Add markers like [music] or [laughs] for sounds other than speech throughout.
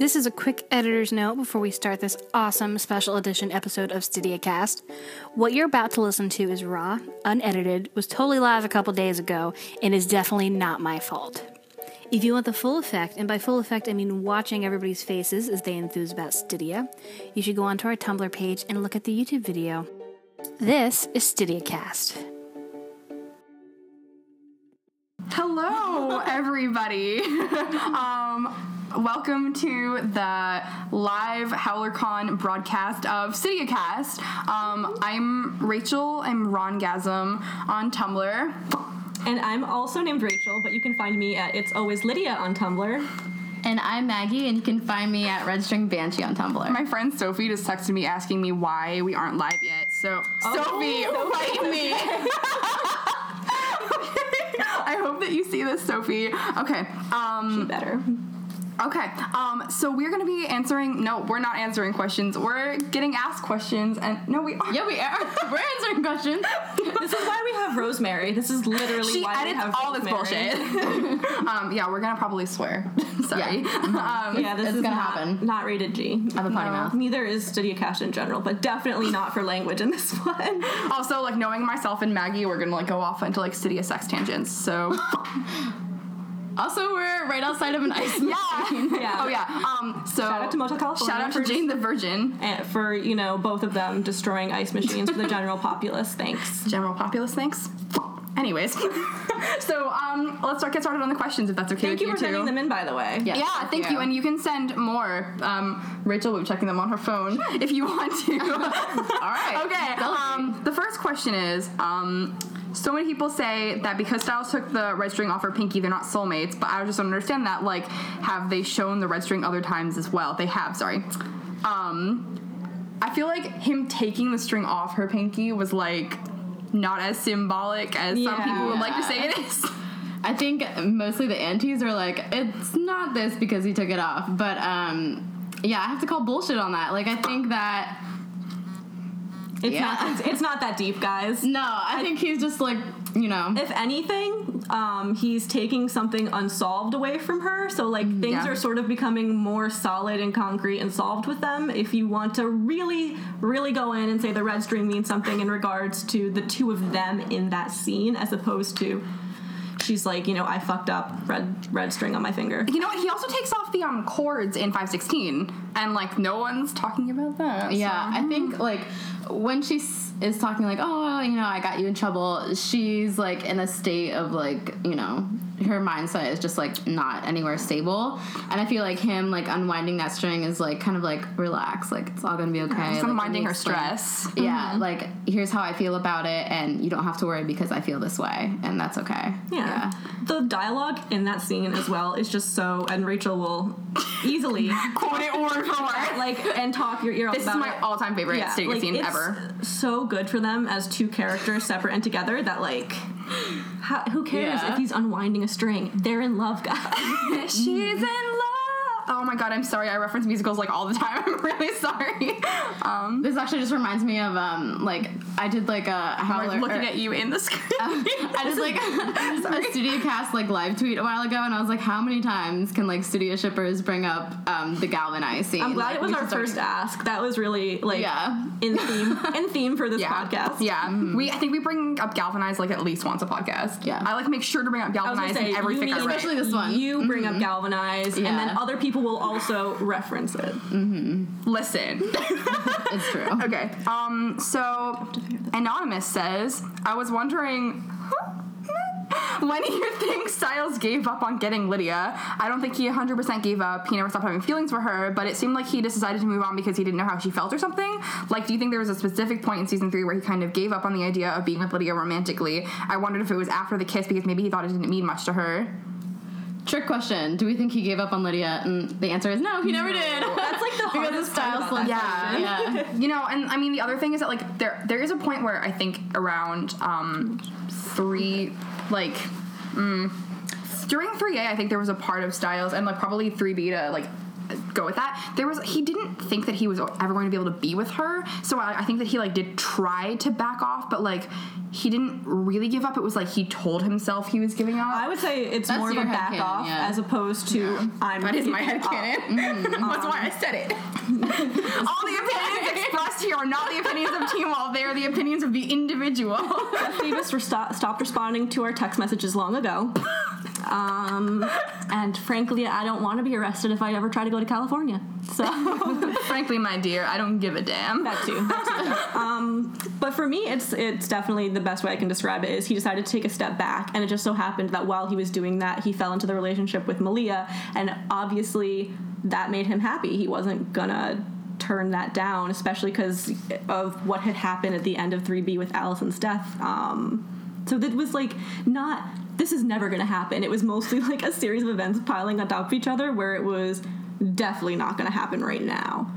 This is a quick editor's note before we start this awesome special edition episode of Stydia Cast. What you're about to listen to is raw, unedited, was totally live a couple days ago, and is definitely not my fault. If you want the full effect, and by full effect I mean watching everybody's faces as they enthuse about Stydia, you should go onto our Tumblr page and look at the YouTube video. This is StydiaCast. Hello, everybody. [laughs] um, welcome to the live HowlerCon broadcast of StydiaCast. Um, I'm Rachel. I'm Rongasm on Tumblr. And I'm also named Rachel, but you can find me at It's Always Lydia on Tumblr. And I'm Maggie, and you can find me at Red String Banshee on Tumblr. My friend Sophie just texted me asking me why we aren't live yet. So, Sophie, fight me. [laughs] [laughs] I hope that you see this, Sophie. Okay. Um, Better. Okay, um, so we're gonna be answering. No, we're not answering questions. We're getting asked questions, and no, we are. yeah, we are. [laughs] We're answering questions. This is why we have Rosemary. This is literally She why we edits have all this bullshit. [laughs] um, yeah, we're gonna probably swear. [laughs] Sorry. Um, Yeah, this is gonna not, happen. not rated G. I have a potty mouth. Neither is Stydia Cast in general, but definitely not for language in this one. also, like knowing myself and Maggie, we're gonna like go off into like Stydia sex tangents. So Also, we're right outside of an ice [laughs] yeah. [laughs] Yeah. Oh yeah. Um. So Shout out to Motel California Shout out to Jane the Virgin. And for, you know, both of them destroying ice machines for the [laughs] general populace. Thanks. General populace. Thanks. Anyways, so um, let's start get started on the questions if that's okay Thank with you for two. sending them in, by the way. Yeah. Yeah, thank you. And you can send more. Um, Rachel will be checking them on her phone if you want to. All right. okay. Um, the first question is um, so many people say that because Stiles took the red string off her pinky, they're not soulmates, but I just don't understand that. Like, have they shown the red string other times as well? They have, sorry. Um, I feel like him taking the string off her pinky was like not as symbolic as some people would like to say it is. I think mostly the aunties are like, it's not this because he took it off. But um, yeah, I have to call bullshit on that. Like, I think that It's, Yeah. not, it's, it's not that deep, guys. no, I think he's just like, you know, if anything, um, he's taking something unsolved away from her. So like things yeah. are sort of becoming more solid and concrete and solved with them. If you want to really, really go in and say the red string means something in regards to the two of them in that scene, as opposed to she's like, you know, I fucked up red red string on my finger. You know what? He also takes off um, chords in 516, and like no one's talking about that. Yeah, I think like when she s- is talking like, oh, you know, I got you in trouble. She's like in a state of like, you know, her mindset is just like not anywhere stable. And I feel like him like unwinding that string is like kind of like relax, like it's all gonna be okay. Just like, unwinding her stress. Yeah, mm-hmm. like here's how I feel about it, and you don't have to worry because I feel this way, and that's okay. Yeah. The dialogue in that scene as well is just so, and Rachel will easily [laughs] Quote it word for word. like and talk your ear off This is my all-time favorite Yeah, like, scene it's ever. So good for them as two characters, separate and together. That like, how, who cares Yeah. if he's unwinding a string? They're in love, guys. [laughs] She's in love. Oh my god, I'm sorry. I reference musicals like all the time. [laughs] I'm really sorry. Um, This actually just reminds me of um like I did like a I'm howler. like looking or- at you in the screen. [laughs] I did like [laughs] a Stydia cast like live tweet a while ago, and I was like, how many times can like Stydia shippers bring up um, the galvanized scene? I'm glad Like, it was our should start- first ask. That was really like Yeah. in theme in theme for this yeah, podcast. yeah. We I think we bring up Galvanize like at least once a podcast. Yeah. I like make sure to bring up I was gonna Galvanize say, in every you fic I need- write. Especially this one. You bring up galvanize, and then other people will also reference it. Listen. [laughs] It's true. Okay. Um. So, anonymous says, I was wondering. [laughs] When do you think Stiles gave up on getting Lydia? I don't think he 100% gave up. He never stopped having feelings for her, but it seemed like he just decided to move on because he didn't know how she felt or something. Like, do you think there was a specific point in season three where he kind of gave up on the idea of being with Lydia romantically? I wondered if it was after the kiss because maybe he thought it didn't mean much to her. Trick question: Do we think he gave up on Lydia? And the answer is no, he never did. [laughs] That's like the hardest of style part about that. Yeah. yeah. [laughs] You know, and I mean the other thing is that like there there is a point where I think around um three like mm, during 3A I think there was a part of Stiles and like probably 3B to like go with that. There was he didn't think that he was ever going to be able to be with her, so I, I think that he like did try to back off, but like he didn't really give up. It was like he told himself he was giving up. I would say it's That's more of a back headcanon, off yeah. as opposed to I'm. that is my giving head up. canon. [laughs] That's why I said it. [laughs] All the opinions expressed here are not the opinions of Teen Wolf. They are the opinions of the individual. Jeff Davis resto- stopped responding to our text messages long ago. Um, and frankly, I don't want to be arrested if I ever try to go to California. So [laughs] Frankly, my dear, I don't give a damn. that too. That too. Um, but for me, it's it's definitely the best way I can describe it is he decided to take a step back, and it just so happened that while he was doing that, he fell into the relationship with Malia, and obviously that made him happy. He wasn't gonna turn that down, especially because of what had happened at the end of 3B with Allison's death. Um, so that was like not. This is never gonna happen. It was mostly like a series of events piling on top of each other, where it was definitely not gonna happen right now.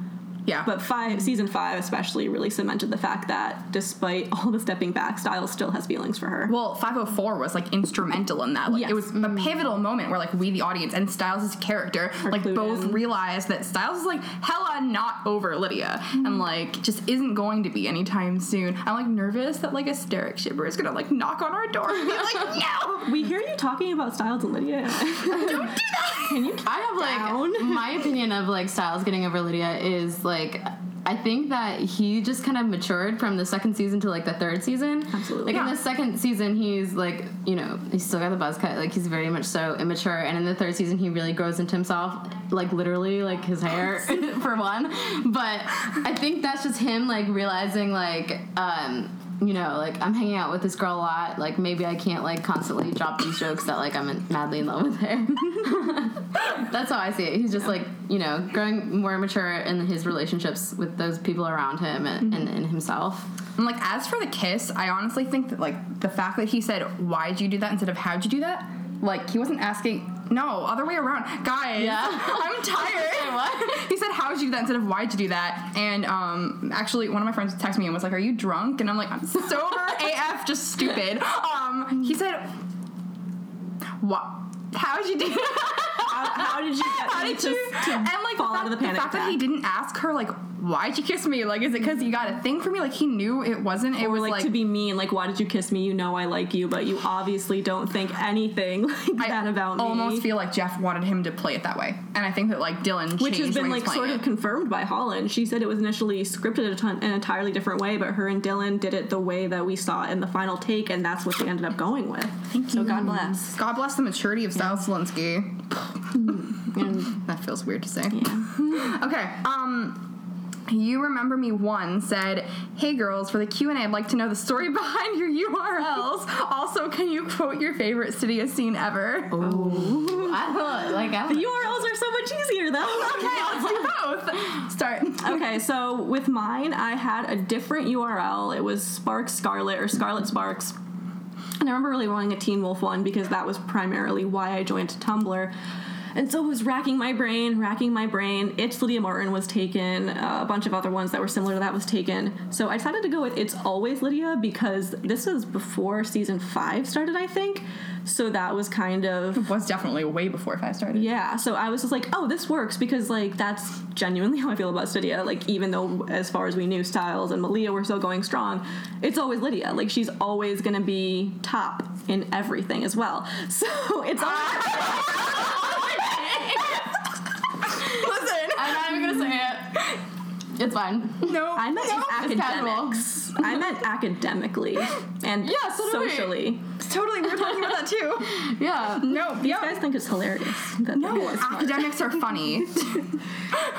Yeah, But five, season five especially, really cemented the fact that despite all the stepping back, Stiles still has feelings for her. Well, 504 was like instrumental in that. Like Yes. it was a mm. pivotal moment where like we the audience and Stiles' character like both in. realized that Stiles is like hella not over Lydia and mm. like just isn't going to be anytime soon. I'm like nervous that like a Steric shipper is gonna like knock on our door and be like, [laughs] no. we hear you talking about Stiles and Lydia. [laughs] Don't do that. Can you? I have like my opinion of like Stiles getting over Lydia is like I think that he just kind of matured from the second season to like the third season. Absolutely. Like in the second season, he's like you know he's still got the buzz cut. Like he's very much so immature. And in the third season, he really grows into himself. Like literally, like his hair [laughs] for one. But I think that's just him like realizing like. um you know, like I'm hanging out with this girl a lot. Like maybe I can't like constantly drop these jokes that like I'm in, madly in love with her. [laughs] That's how I see it. He's just like, you know, growing more mature in his relationships with those people around him and, and, and himself. And like as for the kiss, I honestly think that like the fact that he said, "Why'd you do that?" instead of "How'd you do that," like he wasn't asking. No, other way around, guys. Yeah. [laughs] I'm tired. [laughs] what? He said, "How'd you do that?" instead of "Why'd you do that?" And um, actually, one of my friends texted me and was like, "Are you drunk?" And I'm like, "I'm sober [laughs] AF, just stupid." Um, he said, "What? How'd you do that?" How, how did you get How did you? to and like fall the out of the panic fact that he didn't ask her like, "Why'd you kiss me?" Like, is it because you got a thing for me? Like he knew it wasn't. It or was like, like, to be mean, like why did you kiss me? You know I like you, but you obviously don't think anything [laughs] like that about me. almost feel like Jeff wanted him to play it that way, and I think that like Dylan, which has been like sort playing of confirmed by Holland. She said it was initially scripted a ton, an entirely different way, but her and Dylan did it the way that we saw in the final take, and that's what they ended up going with. Thank so you. So God bless. God bless the maturity of Stiles Stilinski. [laughs] And That feels weird to say. [laughs] Okay. Um. You remember me one said, "Hey girls, for the Q and A, I'd like to know the story [laughs] behind your URLs. Also, can you quote your favorite Stydia scene ever?" I don't like I the URLs are so much easier though. Okay, let's do both. Start. okay, so with mine, I had a different URL. It was Sparks Scarlet or Scarlet Sparks. And I remember really wanting a Teen Wolf one because that was primarily why I joined Tumblr. And so it was racking my brain, racking my brain. It's Lydia Martin was taken. Uh, a bunch of other ones that were similar to that was taken. So I decided to go with It's Always Lydia because this was before season five started, I think. So that was kind of Was definitely way before five started. yeah, so I was just like, oh, this works because like that's genuinely [laughs] how I feel about Lydia. Like even though as far as we knew, Stiles and Malia were still going strong, it's always Lydia. Like she's always gonna be top in everything as well. [laughs] So it's always [laughs] Listen. I'm not even gonna say it. It's fine. No. I meant no. in academics. I meant academically and Yeah, so do we. socially. Totally, we were talking about that too. [laughs] Yeah. No, These yeah. guys think it's hilarious. That No, academics are funny. [laughs]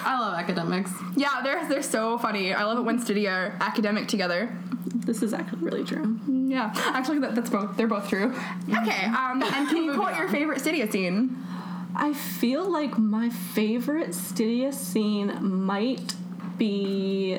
I love academics. yeah, they're they're so funny. I love it when Stydia are academic together. This is actually really true. Yeah, actually, that, that's both. They're both true. Okay, um, [laughs] and can you quote your favorite Stydia scene? I feel like my favorite Stydia scene might be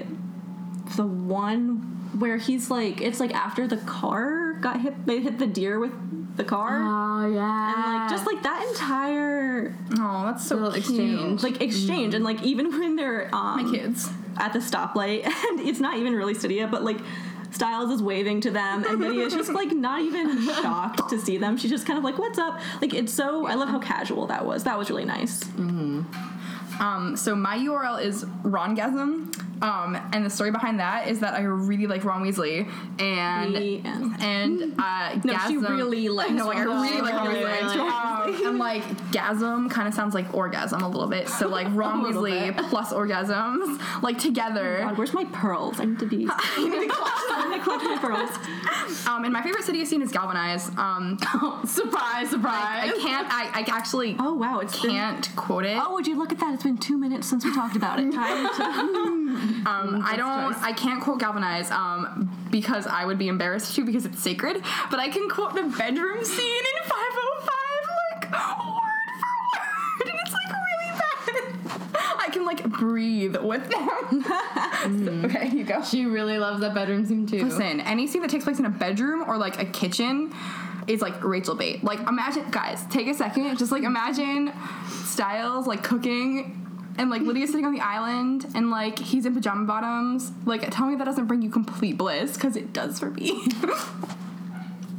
the one where he's like, it's like after the car got hit, they hit the deer with the car. Oh yeah. and like just like that entire Oh, that's so cute. exchange. like exchange and like even when they're um My kids. at the stoplight [laughs] and it's not even really Stydia but like Stiles is waving to them and Lydia's just like not even [laughs] shocked to see them. She's just kind of like what's up? Like it's so I love how casual that was. That was really nice. Um, so my URL is Rongasm. Um, and the story behind that is that I really like Ron Weasley, and end. and uh, No, she really likes No, like I really like Ron Weasley. Um, [laughs] and like gasm kind of sounds like orgasm a little bit. So like [laughs] Ron Weasley plus orgasms like together. God, where's my pearls? I need to be. [laughs] I need to collect my pearls. Um, and my favorite Stydia scene is Galvanize. Um, surprise, surprise. I can't. I, I actually Oh wow, it's can't quote it. Oh, would you look at that? It's been two minutes since we talked about it. Time to- [laughs] Um, I don't. I can't quote Galvanize um, because I would be embarrassed to because it's sacred. But I can quote the bedroom scene in 505 like word for word, [laughs] and it's like really bad. I can like breathe with them. [laughs] So- okay, you go. she really loves that bedroom scene too. Listen, any scene that takes place in a bedroom or like a kitchen is like Rachel bait. Like imagine guys, take a second, just like imagine Stiles like cooking and like Lydia's sitting on the island and like he's in pajama bottoms. Like tell me that doesn't bring you complete bliss because it does for me. [laughs]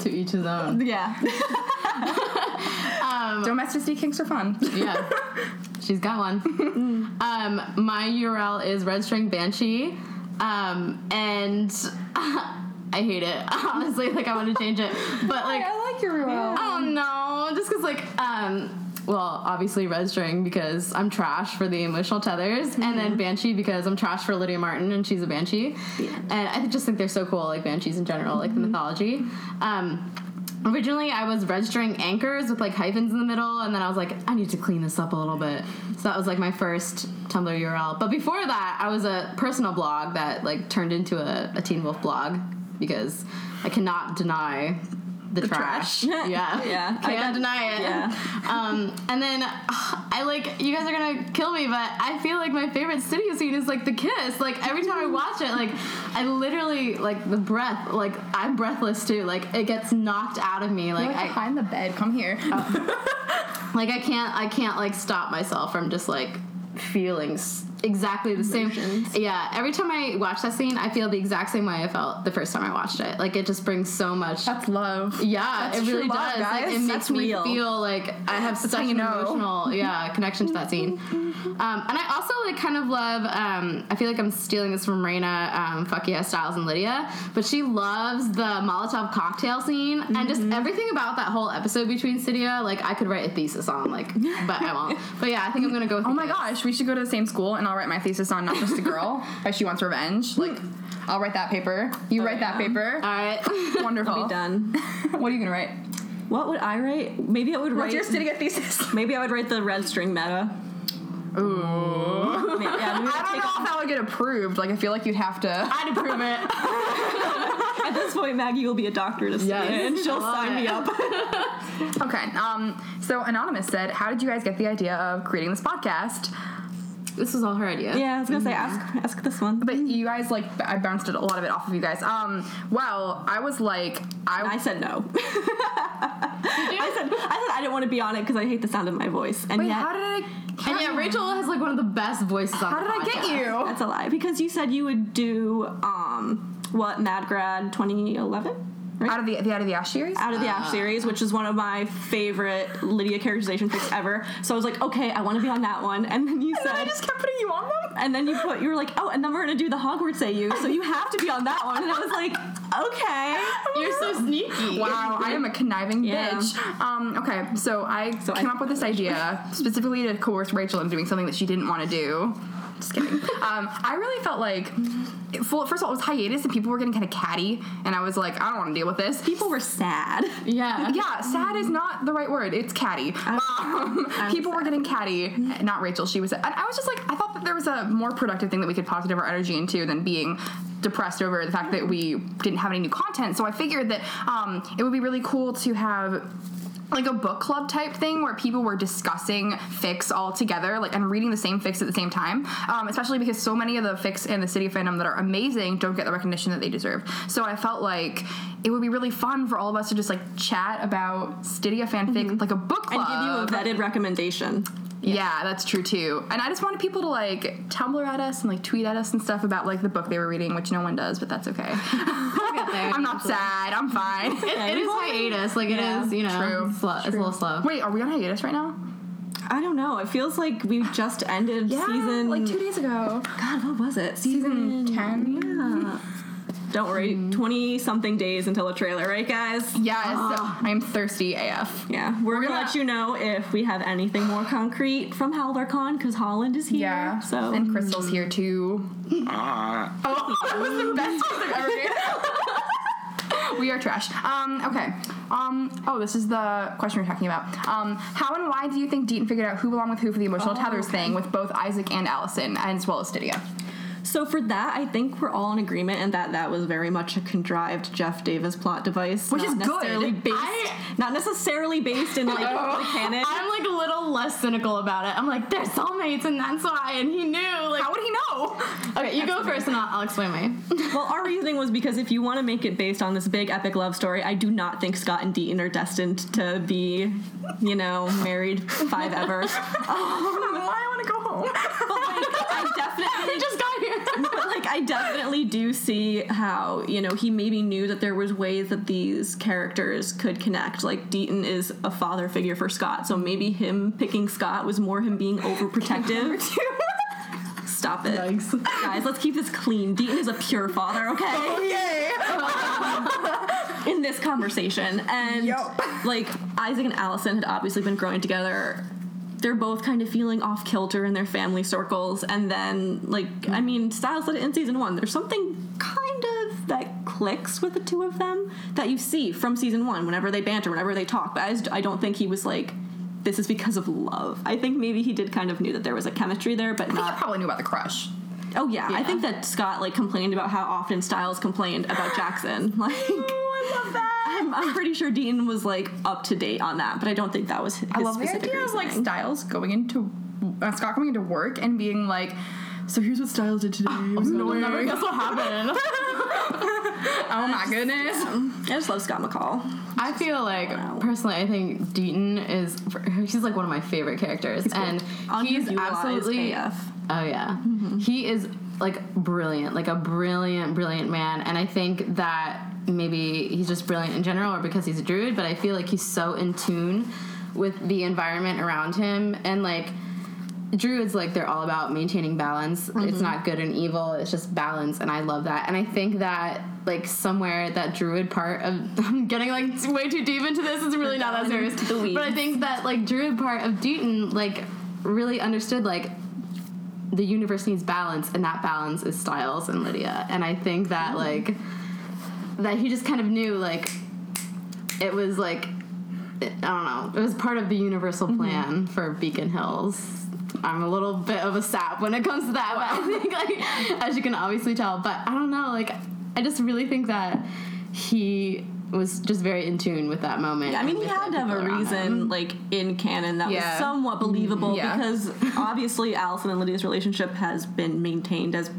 To each his own. yeah. [laughs] Domesticity kinks are fun. Yeah. [laughs] She's got one. um, my URL is Red String Banshee. Um, and I hate it. Honestly, like I want to change it. But like I like your URL. Oh no, just because like um well, obviously Red String because I'm trash for the emotional tethers, and Mm-hmm. then Banshee because I'm trash for Lydia Martin and she's a Banshee, and I just think they're so cool, like Banshees in general, like the Mm-hmm. mythology. Um, originally I was registering anchors with like hyphens in the middle, and then I was like, I need to clean this up a little bit. So that was like my first Tumblr URL. But before that, I was a personal blog that like turned into a, a Teen Wolf blog because I cannot deny. The, trash. trash. yeah. [laughs] Yeah. Can't deny it. yeah. [laughs] Um, and then [sighs] I like you guys are gonna kill me, but I feel like my favorite Stydia scene is like the kiss. Like every time I watch it, like I literally like the breath. Like I'm breathless too. Like it gets knocked out of me. Like Like I behind the bed. Come here. [laughs] like I can't I can't like stop myself from just like feeling s- exactly the same. Yeah. Every time I watch that scene, I feel the exact same way I felt the first time I watched it. Like it just brings so much. That's love. Yeah, That's it really love, does. Like, it makes That's me real. feel like I have such you an know. emotional, yeah, connection to that scene. Um, and I also like kind of love. Um, I feel like I'm stealing this from Raina, um, fuck yeah, Stiles and Lydia, but she loves the Molotov cocktail scene and Mm-hmm. just everything about that whole episode between Stydia. Like I could write a thesis on, like, but I won't. [laughs] But yeah, I think I'm gonna go. Oh my gosh, we should go to the same school and I'll write my thesis on not just a girl, [laughs] but she wants revenge. Like, I'll write that paper. You write that paper. All right. [laughs] Wonderful. Be done. [laughs] what are you gonna write? What would I write? Maybe I would write. What's your Stydia thesis? Maybe I would write the red string meta. Ooh. Maybe, yeah, maybe I don't know if that would get approved. Like, I feel like you'd have to. I'd approve it. At this point, Maggie will be a doctor to Yes. and she'll sign me up. Okay. Um. So anonymous said, "How did you guys get the idea of creating this podcast?" This was all her idea. yeah, I was gonna say ask ask this one. But you guys like, I bounced it a lot of it off of you guys. Um. Well, I was like, I. I said no. [laughs] I said I said I didn't want to be on it because I hate the sound of my voice, and wait, yet how did I? And yeah, Rachel has like one of the best voices on How did I get you? that's a lie because you said you would do um what Mad Grad 2011. Right? Out of the the out of the Ash series. out of the Ash series, which is one of my favorite Lydia characterization fics ever. So I was like, okay, I want to be on that one. And then you said And then I just kept putting you on them. and then you put, you were like, oh, and then we're gonna do the Hogwarts AU, so you have to be on that one. And I was like, okay. [laughs] You're so sneaky. Wow, I am a conniving Yeah. bitch. Um, okay, so I So came I- up with this idea specifically to coerce Rachel into doing something that she didn't want to do. Just kidding. um, I really felt like, full, first of all, it was hiatus and people were getting kind of catty, and I was like, I don't want to deal with this. People were sad. Yeah. [laughs] Yeah, sad is not the right word. It's catty. Um, people were getting catty. Not Rachel. She was. And I was just like, I thought that there was a more productive thing that we could positive our energy into than being depressed over the fact that we didn't have any new content. So I figured that um, it would be really cool to have like a book club type thing where people were discussing fix all together, like and reading the same fix at the same time. Um, especially because so many of the fix in the Stydia fandom that are amazing don't get the recognition that they deserve. So I felt like it would be really fun for all of us to just like chat about Stydia fanfic, like a book club And give you a vetted recommendation. Yeah, that's true too. And I just wanted people to like Tumblr at us and like tweet at us and stuff about like the book they were reading, which no one does, but that's okay. [laughs] I'm not sad. I'm fine. It, it is hiatus. Like Yeah. it is, you know, True. Slow, it's a little slow. Wait, are we on hiatus right now? I don't know. It feels like we just ended season. like two days ago. God, what was it? Season 10? Yeah. Don't worry, twenty something days until a trailer, right, guys? Yes, I'm thirsty AF. Yeah, we're, gonna, gonna- let you know if we have anything more concrete from HowlerCon because Holland is here. Yeah. So and Crystal's here too. Ah. Oh, [laughs] that was the best one I've ever made. [laughs] we are trash. Um, okay. Um, oh, this is the question we're talking about. Um, how and why do you think Deaton figured out who belonged with who for the emotional tethers thing with both Isaac and Allison, as well as Stydia? So for that, I think we're all in agreement, and that that was very much a contrived Jeff Davis plot device, Which is good. necessarily Based, I- not necessarily based in like [laughs] Oh. the canon. I'm like a little less cynical about it. I'm like, they're soulmates, and that's why. And he knew. Like, How would he know? okay, you go first, and I'll, I'll explain mine. [laughs] well, our reasoning was because if you want to make it based on this big epic love story, I do not think Scott and Deaton are destined to be, you know, married five ever. [laughs] Um, why I want to go [laughs] But like, I definitely [laughs] just got here. [laughs] but like I definitely do see how you know he maybe knew that there was ways that these characters could connect. Like Deaton is a father figure for Scott, so maybe him picking Scott was more him being overprotective. Stop it, Yikes. guys. Let's keep this clean. Deaton is a pure father, okay? Okay. In this conversation, and Yup. like Isaac and Allison had obviously been growing together. They're both kind of feeling off kilter in their family circles, and then like I mean, Stiles said it in season one. There's something kind of that clicks with the two of them that you see from season one whenever they banter, whenever they talk. But I, just, I don't think he was like, this is because of love. I think maybe he did kind of knew that there was a chemistry there, but He not. probably knew about the crush. Oh yeah, I think that Scott like complained about how often Stiles complained about Jackson. [laughs] Like, I love that. I'm, I'm pretty sure Dean was like up to date on that, but I don't think that was his I love the idea of like. Stiles going into uh, Scott going into work and being like, "So here's what Stiles did today." Was We'll never guess what happened. [laughs] Oh my goodness. I just love Scott McCall. I feel like personally, I think Deaton is he's like one of my favorite characters, and he's absolutely AF. Oh yeah, he is like brilliant, like a brilliant, brilliant man, and I think that maybe he's just brilliant in general, or because he's a druid, but I feel like he's so in tune with the environment around him, and like druids like they're all about maintaining balance. It's not good and evil. It's just balance and i love that. And i think that like somewhere that druid part of [laughs] i'm getting like way too deep into this. It's really not that serious. but i think that like druid part of Deaton like really understood like the universe needs balance and that balance is stiles and lydia and i think that like that he just kind of knew like it was like I don't know. It was part of the universal mm-hmm. plan for Beacon Hills. I'm a little bit of a sap when it comes to that, but I think like as you can obviously tell. But I don't know, like I just really think that he was just very in tune with that moment. I mean, he had to have a reason, like in canon, that Yeah. was somewhat believable mm, Yeah. because [laughs] obviously Allison and Lydia's relationship has been maintained as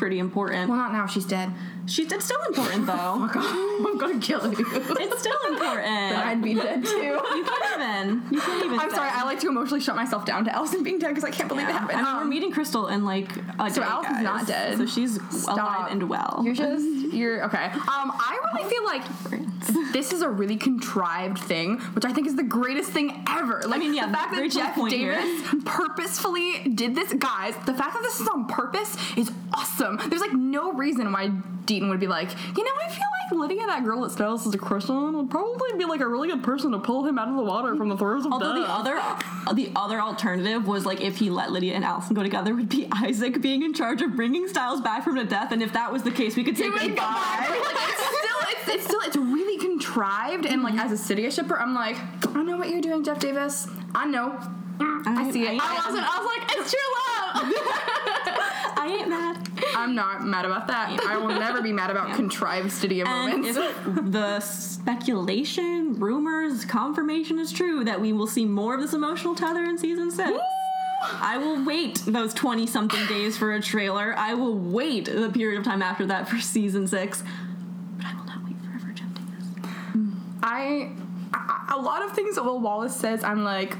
pretty important. Well, not now. She's dead. She's it's still important though. [laughs] oh God, I'm gonna kill you. it's still important. I'd be dead too. you can't even. You can't even. I'm sorry. I like to emotionally shut myself down to Allison being dead because I can't believe it happened. I mean, we're Um, meeting Crystal in like a So day, Allison's guys. not dead. So she's Stop. alive and well. You're just you're okay. Um, I really feel like [laughs] this is a really contrived thing, which I think is the greatest thing ever. Like, mean, yeah, the fact that Jeff point here. Davis purposefully did this, guys. The fact that this is on purpose is awesome. There's like no reason why Deaton would be like, you know, I feel like Lydia, that girl that Stiles is a crush on, would probably be like a really good person to pull him out of the water from the throes of Although death. the other, uh, the other alternative was like if he let Lydia and Allison go together, would be Isaac being in charge of bringing Stiles back from the death. And if that was the case, we could say would goodbye. Like, it's still, it's, it's still, it's really contrived. And like as a Stydia shipper, I'm like, I know what you're doing, Jeff Davis. I know. Mm, I, see it. I wasn't. I was like, it's true love. [laughs] I ain't mad. I'm not mad about that. I will never be mad about contrived Stydia And moments. the speculation, rumors, confirmation is true that we will see more of this emotional tether in season six. I will wait those 20 something days for a trailer. I will wait the period of time after that for season six. But I will not wait forever, Jeff Davis. I, I- a lot of things that Will Wallace says, I'm like,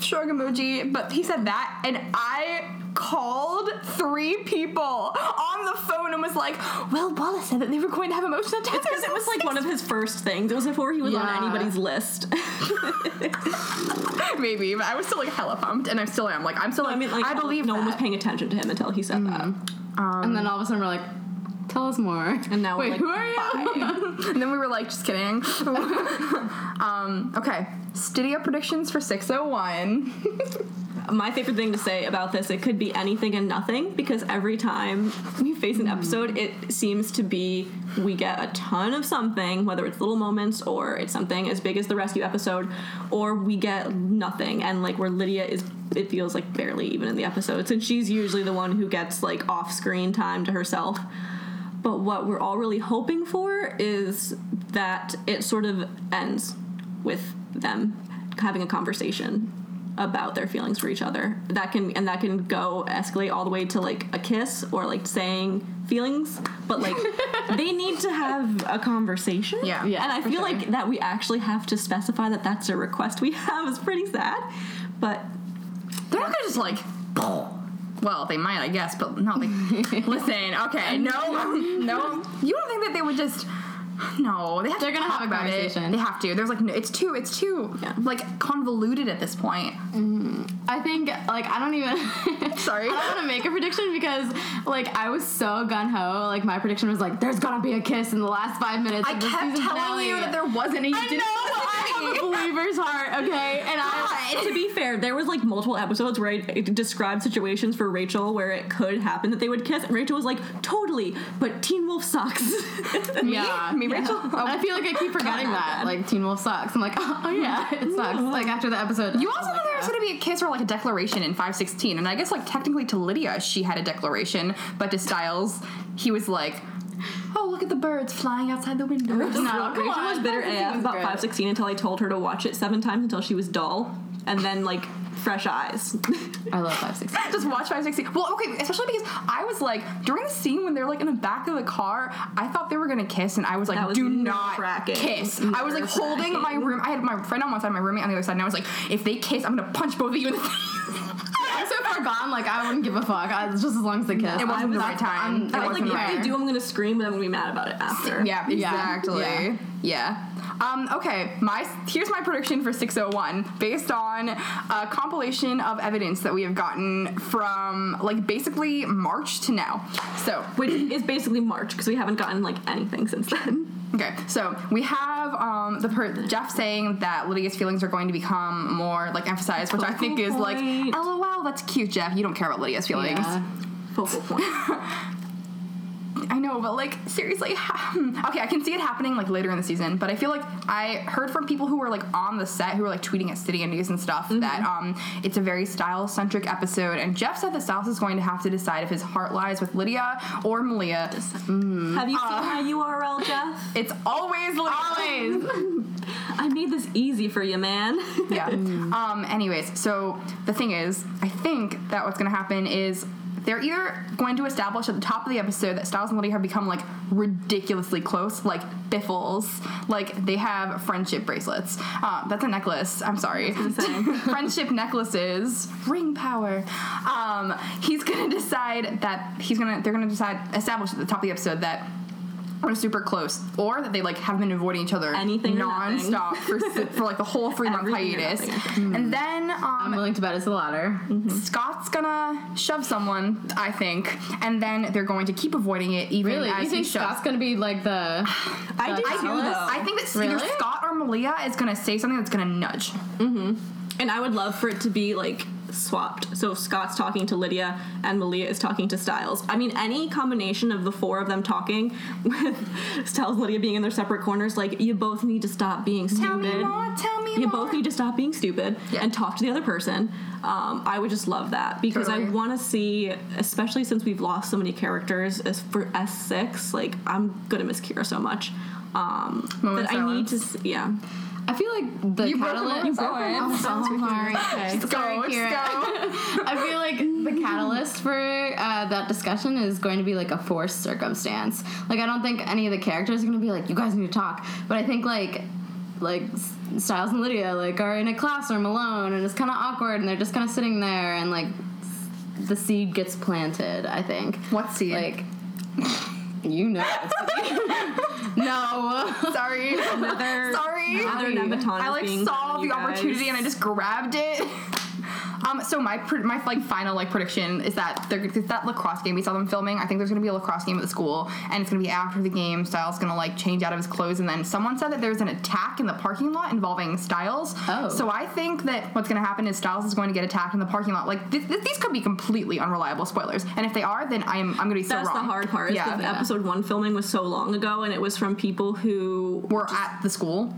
shrug emoji, but he said that, and I called three people on the phone and was like, "Well, Wallace said that they were going to have emotional attachment." Because it was like one of his first things. It was before he was on anybody's list. [laughs] maybe, but I was still like hella pumped, and I still am. Like, I'm still. I mean, like, I believe no one was paying attention to him until he said that. Mm-hmm. and then um, all of a sudden we're like, tell us more. And now we're wait, like, who are you? [laughs] and then we were like, just kidding. [laughs] um, okay, Stydia predictions for 601. [laughs] My favorite thing to say about this, it could be anything and nothing because every time we face an episode, it seems to be we get a ton of something, whether it's little moments or it's something as big as the rescue episode, or we get nothing. And like where Lydia is, it feels like barely even in the episodes, and she's usually the one who gets like off screen time to herself. But what we're all really hoping for is that it sort of ends with them having a conversation about their feelings for each other. That can and that can go escalate all the way to like a kiss or like saying feelings, but like [laughs] they need to have a conversation. Yeah. Yeah, and I feel sure. like that we actually have to specify that that's a request we [laughs] have is pretty sad. But They're not gonna just like. [laughs] Well, they might, I guess, but no. They, [laughs] [laughs] listen, okay, no, [laughs] no. You don't think that they would just? [laughs] No, they have They're to gonna talk have a about it. conversation. They have to. There's like, no, it's too, it's too Yeah. like convoluted at this point. Mm-hmm. I think like I don't even [laughs] Sorry. I don't want to make a prediction because like I was so gun ho. Like my prediction was like there's gonna be a kiss in the last five minutes. I of the kept season telling finale. you that there wasn't, and you I didn't know I have a believer's heart. Okay, [laughs] and I to be fair, there was like multiple episodes where I described situations for Rachel where it could happen that they would kiss, and Rachel was like, "Totally," but Teen Wolf sucks. yeah Me, Rachel. And [laughs] I feel like I keep forgetting that like Teen Wolf sucks. I'm like [laughs] oh, oh, yeah it sucks. Like after the episode You also thought like, there was going to be a kiss or like a declaration in 516, and I guess like technically to Lydia she had a declaration, but to Stiles he was like, "Oh, look at the birds flying outside the window." [laughs] No, Rachel was bitter AF about 516 until I told her to watch it seven times until she was dull, and then like fresh eyes. I love five six. [laughs] Just watch 516. Well, okay, especially because I was like, during the scene when they're like in the back of the car, I thought they were gonna kiss, and I was like, was do not kiss. I was like holding my room. I had my friend on one side, my roommate on the other side, and I was like, if they kiss, I'm gonna punch both of you in the face. [laughs] I'm so far gone. Like I wouldn't give a fuck. I, just as long as they kiss. It wasn't I the was- right time. I'm- I was like, right. if they do, I'm gonna scream, but I'm gonna be mad about it after. Yeah, exactly. Yeah. Yeah. Um, okay, my here's my prediction for 601 based on a compilation of evidence that we have gotten from like basically March to now. So, Which is basically March because we haven't gotten like anything since then. okay, so we have um, the per- Jeff saying that Lydia's feelings are going to become more like emphasized, which I think is like, lol, that's cute, Jeff. You don't care about Lydia's feelings. Yeah. Focal point. [laughs] I know, but like seriously, [laughs] okay, I can see it happening like later in the season, but I feel like I heard from people who were like on the set who were like tweeting at City and News and stuff that um it's a very style centric episode, and Jeff said that Stiles is going to have to decide if his heart lies with Lydia or Malia. Have you seen my URL, Jeff? [laughs] It's always Lydia. Always. [laughs] I made this easy for you, man. yeah. Um. Anyways, so the thing is, I think that what's going to happen is they're either going to establish at the top of the episode that Stiles and Lydia have become like ridiculously close, like biffles, like they have friendship bracelets. Uh, that's a necklace. I'm sorry. [laughs] friendship necklaces, ring power. Um, he's gonna decide that he's gonna. They're gonna decide establish at the top of the episode that. We're super close, or that they like have been avoiding each other Anything or nothing. nonstop for [laughs] for like the whole three month Everything or hiatus, and then I'm um, willing to bet it's the latter. Scott's gonna shove someone, I think, and then they're going to keep avoiding it even Really? as You he think shoves. Scott's gonna be like the? [sighs] I do the too, though. I think that either Really? Scott or Malia is gonna say something that's gonna nudge. Mm-hmm. And I would love for it to be like swapped. So Scott's talking to Lydia and Malia is talking to Stiles. I mean, any combination of the four of them talking [laughs] with Stiles and Lydia being in their separate corners, like you both need to stop being stupid. Tell me more. Tell me you more. both need to stop being stupid Yeah. and talk to the other person. Um, I would just love that because I want to see, especially since we've lost so many characters as for S six. Like I'm gonna miss Kira so much. Um, that I need to, yeah. I feel like the You catalyst. broke. Oh, so sorry. Okay. Go, Sorry, Kira. go. [laughs] I feel like the catalyst for uh, that discussion is going to be like a forced circumstance. Like I don't think any of the characters are going to be like, "You guys need to talk," but I think like like Stiles and Lydia like are in a classroom alone and it's kind of awkward and they're just kind of sitting there and like the seed gets planted. I think. What seed? Like, you know. [laughs] no. Sorry. [laughs] Another, Sorry. Another Nebaton I like saw the you opportunity and I just grabbed it. Um, so my my like final like prediction is that there it's that lacrosse game we saw them filming. I think there's gonna be a lacrosse game at the school, and it's gonna be after the game. Stiles gonna like change out of his clothes, and then someone said that there's an attack in the parking lot involving Stiles. Oh. So I think that what's gonna happen is Stiles is going to get attacked in the parking lot. Like th- th- these could be completely unreliable spoilers, and if they are, then I'm I'm gonna be so That's wrong. the hard part. Is Yeah. episode one filming was so long ago, and it was from people who. We're at the school.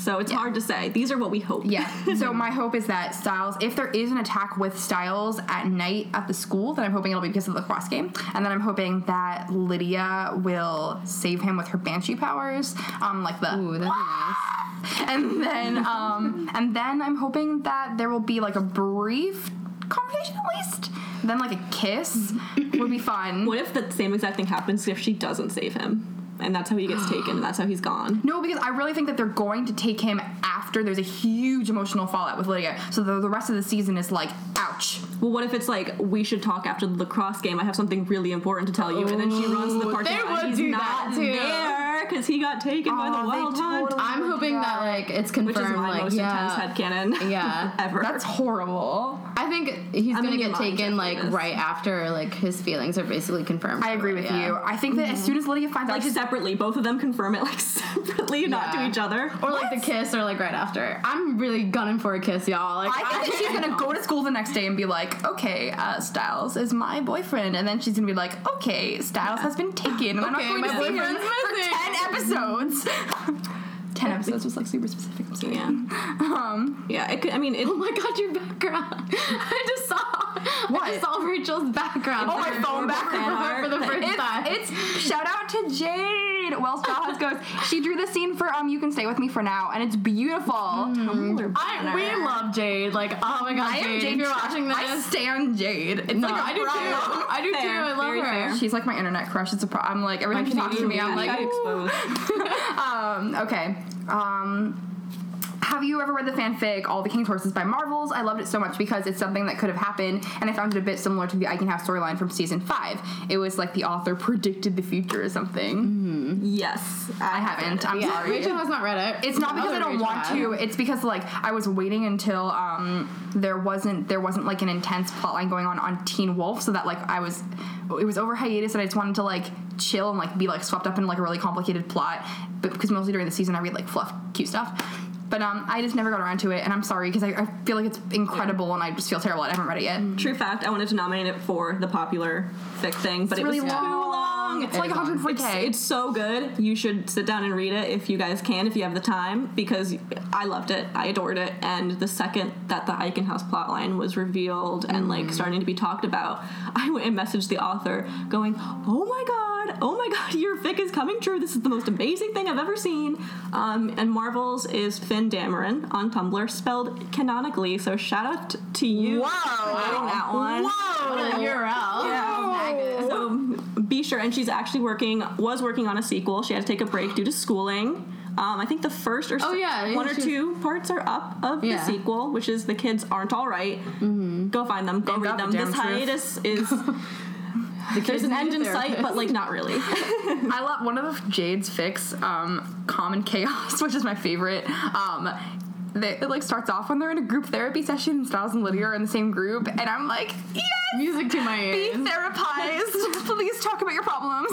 So it's hard to say. These are what we hope. Yeah. [laughs] so my hope is that Stiles, if there is an attack with Stiles at night at the school, then I'm hoping it'll be because of the cross game, and then I'm hoping that Lydia will save him with her banshee powers, um, like the. Ooh, that'd nice. [laughs] And then, um, [laughs] and then I'm hoping that there will be like a brief conversation at least. Then like a kiss would be fun. What if the same exact thing happens if she doesn't save him? And that's how he gets taken, and that's how he's gone. No, because I really think that they're going to take him after there's a huge emotional fallout with Lydia. So the, the rest of the season is like, ouch. Well, what if it's like we should talk after the lacrosse game? I have something really important to tell you, and then she runs to the oh, parking they lot. would he's do not that, too. there because he got taken by Oh, the they wild hunt, totally- I'm hoping that that. like it's confirmed. which is my like most yeah. intense headcanon Yeah. [laughs] ever. That's horrible. I think he's I'm gonna get taken like right after like his feelings are basically confirmed. I agree with Yeah. you. I think that as soon as Lydia finds out, like out, separately. Both of them confirm it like [laughs] separately, not to each other. Or like the kiss, or like right after. I'm really gunning for a kiss, y'all. Like I think that she's gonna go to school the next day and be like, "Okay, uh, Stiles is my boyfriend," and then she's gonna be like, "Okay, Stiles has been taken, and I'm not going my to see him boyfriend's for ten episodes." [laughs] ten episodes was like super specific. I'm sorry. Yeah, Um, yeah. It could. I mean, it, Oh my god, your background! [laughs] I just saw. What? I just saw Rachel's background. Oh, my phone background. for the first it's, time. it's shout out to Jade. Wells Jaws goes. She drew the scene for um. You can stay with me for now, and it's beautiful. I, we love Jade. Like, oh my god, I Jade, Jade. if you're watching this, I stand Jade. It's no, like I do too. I do too. I love her. fair. She's like my internet crush. It's a pro- I'm like every time she talks to me, I'm like, got "Ooh." exposed. [laughs] um, okay. Um, have you ever read the fanfic All the King's Horses by Marvels? I loved it so much because it's something that could have happened, and I found it a bit similar to the Eichen House storyline from season five. It was like the author predicted the future or something. Yes, I haven't. I'm Yeah, sorry. Rachel has not read it. It's not because I don't Rachel want to. It's because like I was waiting until um there wasn't there wasn't like an intense plotline going on on Teen Wolf, so that like I was it was over hiatus and I just wanted to like chill and like be like swept up in like a really complicated plot. But because mostly during the season I read like fluff cute stuff. But um, I just never got around to it, and I'm sorry because I, I feel like it's incredible, and I just feel terrible. I haven't read it yet. True fact, I wanted to nominate it for the popular fic thing, but it really was too long. long. It's like It is long. 140k. It's, it's so good. You should sit down and read it if you guys can, if you have the time, because I loved it. I adored it. And the second that the Eichen House plotline was revealed and like starting to be talked about, [laughs] I went and messaged the author going, Oh my god, oh my god, your fic is coming true. This is the most amazing thing I've ever seen. Um, and Marvel's is Finn Dameron on Tumblr, spelled canonically. So shout out to you Whoa. for writing that one. Whoa! What a URL. Yeah. So be sure, and she's actually working, was working on a sequel. She had to take a break due to schooling. Um, I think the first or Oh, s- yeah, yeah, one or two parts are up of Yeah. the sequel, which is the kids aren't all right. Go find them. Go Ain't read that them. the This truth. hiatus is. [laughs] [laughs] There's an end in sight, but like not really. [laughs] I love one of Jade's fix, um, Common Chaos, [laughs] which is my favorite. Um, they, it like starts off when they're in a group therapy session, and Stiles and Lydia are in the same group, and I'm like, yes, Music to my ears. be therapized. [laughs] Please talk about your problems.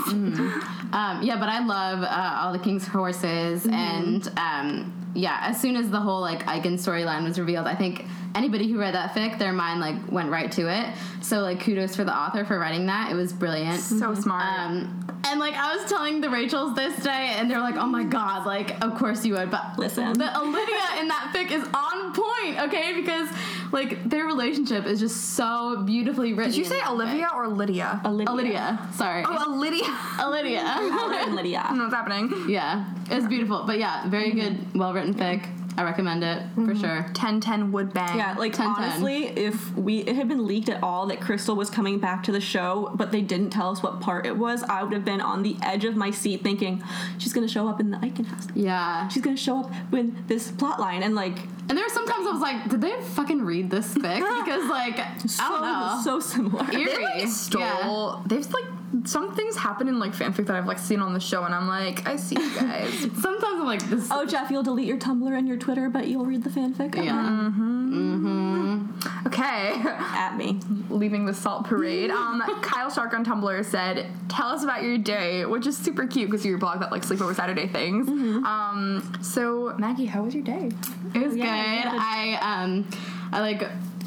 Um, yeah, but I love uh, all the King's horses, Mm-hmm. and um, yeah, as soon as the whole like Eichen storyline was revealed, I think anybody who read that fic, their mind like went right to it. So like, kudos for the author for writing that. It was brilliant. So smart. Um, and like I was telling the Rachels this day, and they're like, "Oh my god!" Like, of course you would, but Listen. the Olivia [laughs] in that fic is on point, okay? Because like their relationship is just so beautifully written. Did you say Olivia fic. or Lydia? Olivia. Olivia? Sorry, Oh, Olivia. [laughs] Olivia. and Lydia. [laughs] I don't know what's happening. Yeah, it's beautiful. But yeah, very good, well written fic. I recommend it for mm-hmm. sure. 1010 would bang. Yeah, like 10-10. honestly, if we it had been leaked at all that Crystal was coming back to the show, but they didn't tell us what part it was, I would have been on the edge of my seat thinking she's gonna show up in the Eichen House. Yeah. She's gonna show up in this plot line, and like And there were sometimes I was like, did they fucking read this fic? [laughs] Because like I don't know. So, so similar. They like stole. Yeah. They've like some things happen in like fanfic that I've like seen on the show, and I'm like, I see you guys. [laughs] Sometimes I'm like this. Oh, Jeff, you'll delete your Tumblr and your Twitter, but you'll read the fanfic. yeah. Mm-hmm. Okay, [laughs] At me. leaving the salt parade. [laughs] Um, Kyle Shark on Tumblr said, "Tell us about your day," which is super cute because your blog that like sleepover Saturday things. Um, so Maggie, how was your day? It was Yeah, good. yeah, I um I like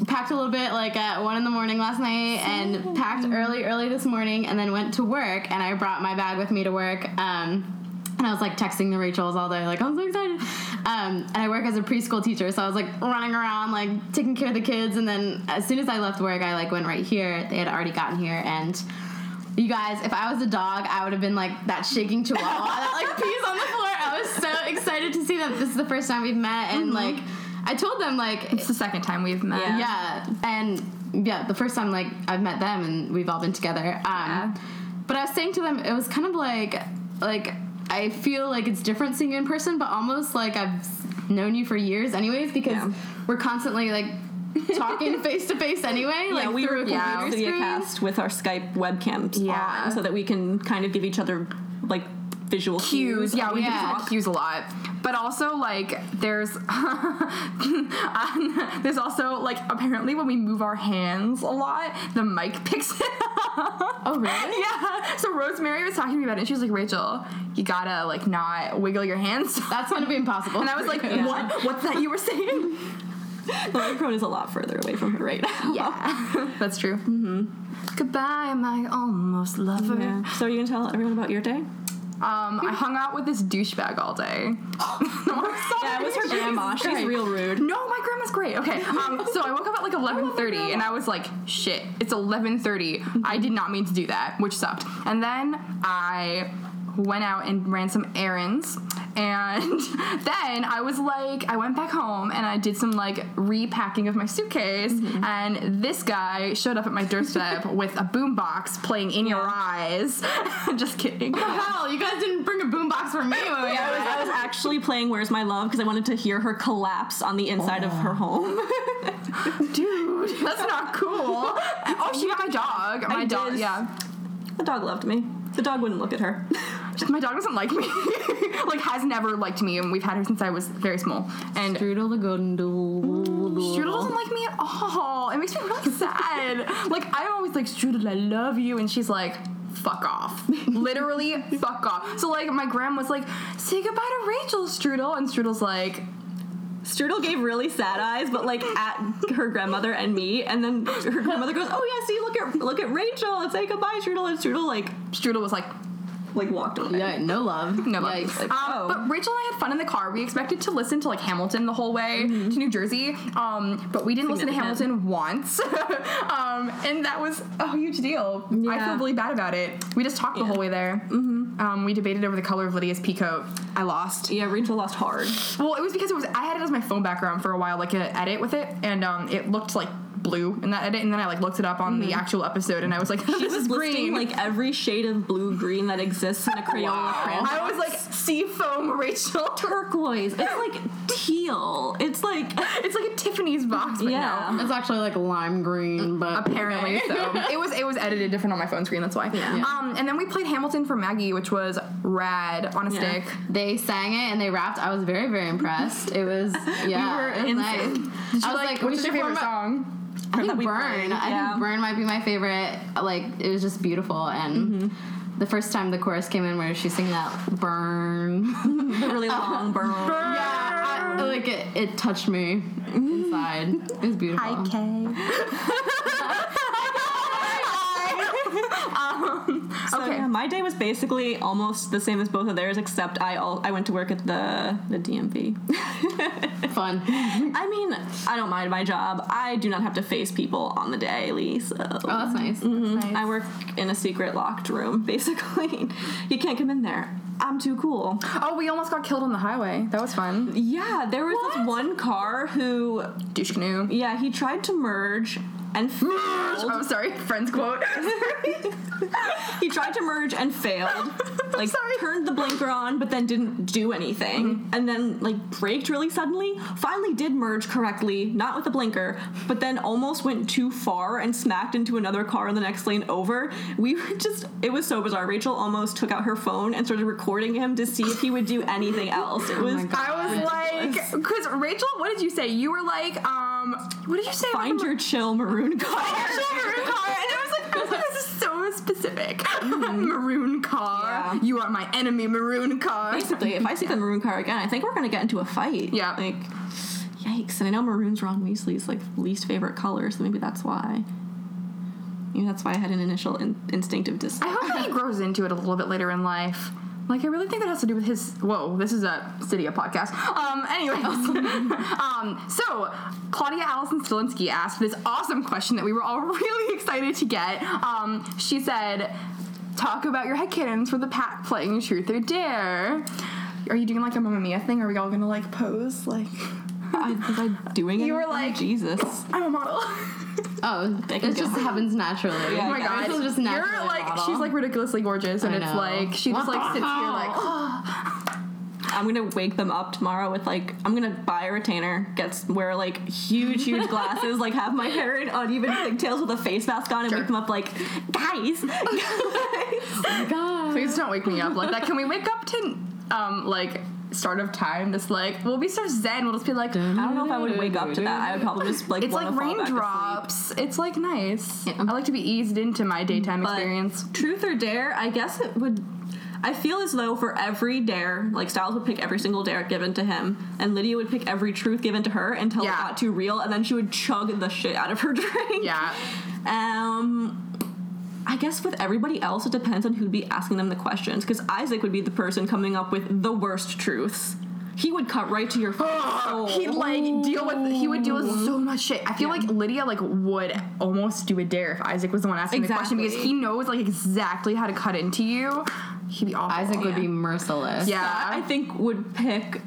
packed a little bit like at one in the morning last night and packed early early this morning and then went to work and I brought my bag with me to work. Um and I was like texting the Rachels all day, like I'm so excited. Um, and I work as a preschool teacher, so I was like running around, like taking care of the kids. And then as soon as I left work, I like went right here. They had already gotten here, and you guys, if I was a dog, I would have been like that shaking chihuahua that like [laughs] pees on the floor. I was so excited to see them. This is the first time we've met, and like I told them like It's the second time we've met. Yeah. yeah, and yeah, the first time like I've met them and we've all been together. Um, Yeah. But I was saying to them, it was kind of like like I feel like it's different seeing you in person, but almost like I've known you for years, anyways, because Yeah. we're constantly like talking face to face anyway. Yeah, like we through a record computer Stydia screen. cast with our Skype webcams Yeah. on so that we can kind of give each other like visual cues. Yeah, we Yeah. use cues a lot. But also, like, there's [laughs] there's also like apparently when we move our hands a lot, the mic picks it up. Oh really? [laughs] Yeah. So Rosemary was talking to me about it, and she was like, "Rachel, you gotta like not wiggle your hands." [laughs] That's gonna be impossible. and I was like, Yeah. "What? What's that you were saying?" The microphone is a lot further away from her right now. Yeah, that's true. Mm-hmm. Goodbye, my almost lover. Yeah. So are you gonna tell everyone about your day? Um, I hung out with this douchebag all day. [laughs] Yeah, it was her grandma. She's real rude. No, my grandma's great. Okay, um, so I woke up at like 11:30, and I was like, "Shit, it's 11:30." I did not mean to do that, which sucked. And then I went out and ran some errands, and [laughs] then I was like, I went back home and I did some like repacking of my suitcase, mm-hmm. and this guy showed up at my doorstep [laughs] with a boombox playing "In Your Eyes." [laughs] Just kidding. hell, you guys didn't bring a boombox for me when we I was, I was actually playing "Where's My Love" because I wanted to hear her collapse on the inside of her oh. home. Dude, that's not cool. Oh, she got my dog. My dog, did. yeah. the dog loved me. The dog wouldn't look at her. My dog doesn't like me. [laughs] like has never liked me, and we've had her since I was very small. And Strudel the golden doodle. Strudel doesn't like me at all. It makes me really sad. like I'm always like Strudel, I love you, and she's like. Fuck off. [laughs] Literally, fuck off. So, like, my grandma's like, say goodbye to Rachel, Strudel. And Strudel's like, Strudel gave really sad eyes, but like at her grandmother and me, and then her grandmother goes, "Oh yeah, see, look at look at Rachel and say goodbye, Strudel." And Strudel like Strudel was like, like walked away. Yeah, no love. [laughs] No, but, Yikes. um, oh. but Rachel and I had fun in the car. We expected to listen to like Hamilton the whole way to New Jersey, um, but we didn't listen to Hamilton once, [laughs] um, and that was a huge deal. I feel really bad about it. We just talked the whole way there. Mm-hmm. Um, we debated over the color of Lydia's peacoat. I lost. Yeah, Rachel lost hard. Well, it was because it was I had it as my phone background for a while, like an edit with it, and um, it looked like blue in that edit, and then I like looked it up on the actual episode, and I was like, [laughs] She this was is listing green. like every shade of blue green that exists in a [laughs] Crayola crayon. I was like, sea foam, Rachel. [laughs] turquoise. It's like teal. It's like It's like a Tiffany's box, but Yeah. no. It's actually like lime green, but Apparently so. it was it was edited different on my phone screen, that's why. Yeah. Um and then we played Hamilton for Maggie, which was rad on a Yeah. stick. They sang it and they rapped. I was very, very impressed. It was yeah, were it was nice. insane. Did you I was like, like, what's your favorite song? I think [laughs] Burn. played, I yeah. think Burn might be my favorite. Like it was just beautiful and. Mm-hmm. The first time the chorus came in, where she's singing that burn, [laughs] the really [laughs] long burn. yeah, I, like it, it touched me mm-hmm. inside. It was beautiful. Hi, Kay. Um, So, okay. yeah, my day was basically almost the same as both of theirs, except I all I went to work at the the DMV. [laughs] Fun. I mean, I don't mind my job. I do not have to face people on the daily, so Oh, that's nice. Nice. I work in a secret locked room. [laughs] Basically, you can't come in there. I'm too cool. Oh, we almost got killed on the highway. That was fun. Yeah, there was this one car who Douche canoe. Yeah, he tried to merge and [laughs] failed. Oh, sorry. Friends quote. [laughs] he tried to merge and failed. [laughs] Like sorry. turned the blinker on, but then didn't do anything. And then like braked really suddenly. Finally did merge correctly, not with the blinker, but then almost went too far and smacked into another car in the next lane over. We were just it was so bizarre. Rachel almost took out her phone and started recording him to see if he would do anything else. It was I was like, because Rachel, what did you say? You were like, um, Um, what did you say? find your chill maroon car. maroon car, and I was like, [laughs] this is so specific. Mm-hmm. [laughs] maroon car. Yeah. You are my enemy, maroon car. Basically, if I see the maroon car again, I think we're gonna get into a fight. Yeah. Like, yikes! And I know maroon's Ron Weasley's like least favorite color, so maybe that's why. Maybe that's why I had an initial in- instinctive dislike. I hope that he [laughs] grows into it a little bit later in life. Like, I really think that has to do with his. Whoa, this is a Stydia podcast. Um, anyways. [laughs] um, so, Claudia Allison Stilinski asked this awesome question that we were all [laughs] really excited to get. Um, she said, Talk about your headcanons for the pack playing Truth or Dare. Are you doing like a Mamma Mia thing? Are we all gonna like pose? Like, I, was I doing [laughs] it? You were like- Jesus. I'm a model. Oh, it just go. happens naturally. Yeah, Oh my god, Rachel's just naturally you're like model. she's like ridiculously gorgeous, and it's like she just like sits here like I'm gonna wake them up tomorrow with like I'm gonna buy a retainer, get wear like huge, huge [laughs] glasses, like have my hair in uneven pigtails with a face mask on, and wake them up like, guys, [laughs] guys. God. Please don't wake me up like that. Can we wake up to um like start of time? Just like we'll be so zen. We'll just be like, I don't know if I would wake up to that. I would probably just like it's like wanna fall back asleep. raindrops. It's like nice. I like to be eased into my daytime But experience. Truth or dare, I guess it would. I feel as though for every dare, like Stiles would pick every single dare given to him, and Lydia would pick every truth given to her until Yeah. it got too real, and then she would chug the shit out of her [laughs] drink. Yeah. Um. I guess with everybody else, it depends on who'd be asking them the questions. Because Isaac would be the person coming up with the worst truths. He would cut right to your soul. [gasps] [gasps] He'd like deal with he would deal with so much shit. I feel like Lydia like would almost do a dare if Isaac was the one asking the question because he knows like exactly how to cut into you. He'd be awful. Isaac would be merciless. Yeah. I think would pick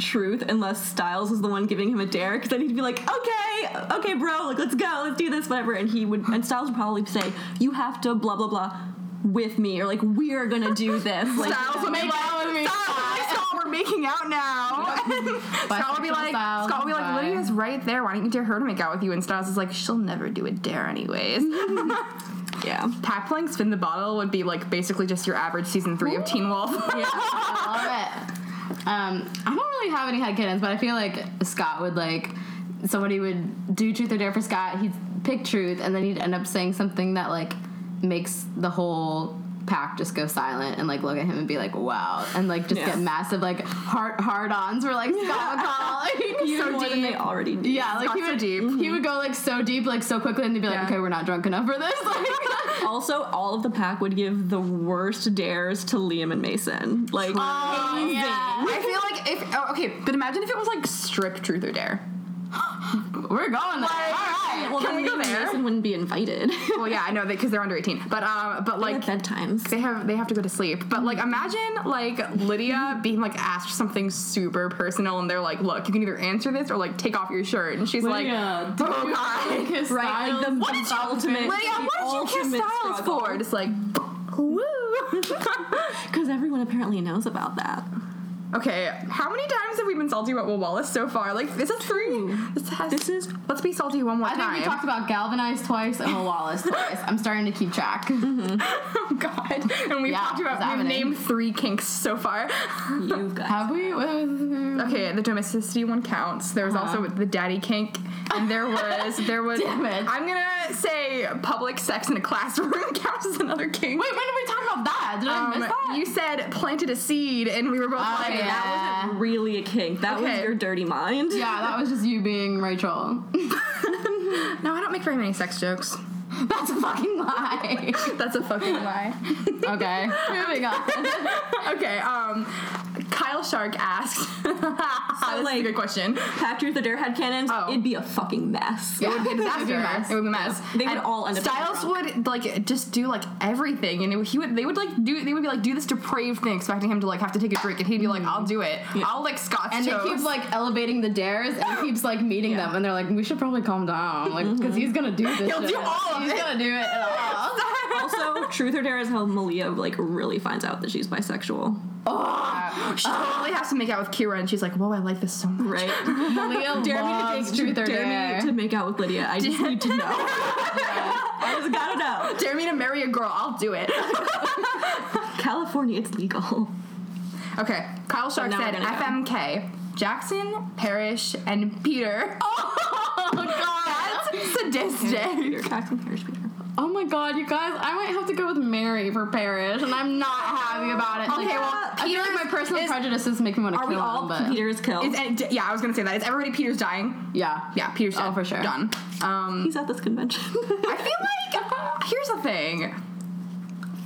truth unless Stiles was the one giving him a dare because then he'd be like, okay, okay, bro, like let's go, let's do this, whatever. And he would, and Stiles would probably say, you have to blah blah blah with me, or like we're gonna do [laughs] this. Like, Stiles would be like, out with me, Stiles, Scott." Scott, we're making out now. [laughs] Scott would be Bisexual like, Stiles, Scott would be like. Lydia's right there. Why don't you dare her to make out with you? And Stiles is like, she'll never do a dare anyways. [laughs] yeah. Pack playing spin the bottle would be like basically just your average season three of Teen Wolf. Yeah, I love it. Um, I don't really have any head headcanons, but I feel like Scott would like somebody would do truth or dare for Scott. He'd pick truth, and then he'd end up saying something that like makes the whole pack just go silent and like look at him and be like, "Wow," and like just Yeah. get massive like heart hard ons for like Scott would call. Like, So more than they already do. yeah, like he Scott's so would deep. He would go like so deep, like so quickly, and they'd be like, Yeah. "Okay, we're not drunk enough for this." [laughs] Like, [laughs] Also, all of the pack would give the worst dares to Liam and Mason. Like, Oh, yeah. I feel like if oh, okay, but imagine if it was like strict truth or dare. [gasps] we're going there. All right. Well, Can we go there? Mason wouldn't be invited. Well, yeah, I know that because they're under eighteen. But um, but like like bedtimes. they have they have to go to sleep. But like imagine like Lydia being like asked something super personal and they're like, look, you can either answer this or like take off your shirt. And she's like, Lydia, oh god. Right, like the, what did you, ultimate, Lydia, what did you kiss Stiles struggle. for? Just like, [laughs] woo. [laughs] Because everyone apparently knows about that. Okay, how many times have we been salty about Will Wallace so far? Like, this is three. This, has, This is- Let's be salty one more time. I think we talked about Galvanized twice and Will Wallace twice. I'm starting to keep track. [laughs] oh god. And we've Yeah, talked about we've happening. named three kinks so far. You guys. Have we? Okay, the domesticity one counts. There was also the daddy kink, and there [laughs] was there was. Damn it. I'm gonna say public sex in a classroom [laughs] counts as another kink. Wait, when did we talk about that? Did I um, miss that? you said planted a seed, and we were both Oh, like, yeah. that That was really a kink. That Okay. was your dirty mind. yeah, that was just you being Rachel. [laughs] [laughs] No, I don't make very many sex jokes. [laughs] That's a fucking lie. [laughs] That's a fucking lie. [laughs] okay, moving on. okay, um, Kyle Shark asked. this is a like- good question. Patrick the Darehead cannons, Oh. it'd be a fucking mess. It would be a disaster. mess. It would be a mess. They would all end up Stiles would like just do like everything, and it, he would. They would like do. They would be like do this depraved thing, expecting him to like have to take a drink, and he'd be like, "I'll do it. I'll like Scotch And they toast." keep like elevating the dares, and he keeps like meeting them, and they're like, "We should probably calm down, like, because he's gonna do this. He'll shit. do all of He's it." gonna do it all." Also, truth or dare is how Malia like really finds out that she's bisexual. Oh, she totally has to make out with Kira, and she's like, "Whoa, I like this so much." Right? Malia dare me to loves take truth or dare dare. me to make out with Lydia. I just need to know. [laughs] I just gotta know. Dare me to marry a girl? I'll do it. [laughs] California, it's legal. Okay, Kyle Shark now said we're gonna go. FMK, Jackson, Parrish, and Peter. oh god! That's sadistic. Peter Jackson, Harris Peter. Oh my god, you guys! I might have to go with Mary for Parrish, and I'm not happy about it. Okay, Like, well, I feel like my personal is- prejudices make me want to Are kill we all him, but Peter's killed? Is, and, yeah, I was gonna say that. Is everybody Peter's dying? yeah, Yeah, Peter's Oh, for sure. Done. Um, He's at this convention. I feel like here's the thing.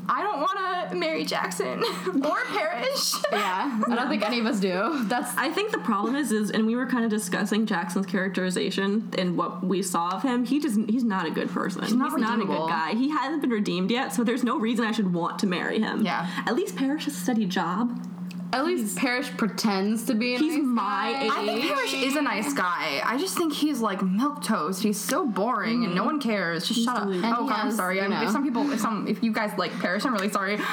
I don't want to marry Jackson [laughs] or Parrish. Yeah, I don't think any of us do. That's I think the problem is, is, and we were kind of discussing Jackson's characterization and what we saw of him. He doesn't. He's not a good person. He's not a good guy. He hasn't been redeemed yet, so there's no reason I should want to marry him. Yeah. At least Parrish has a steady job. At least Parrish pretends to be. A He's nice my guy. age. I think Parrish is a nice guy. I just think he's like milk toast. He's so boring and no one cares. Just shut up. And oh he god, I'm sorry. you I'm, if some people, if some, if you guys like Parrish, I'm really sorry. [laughs]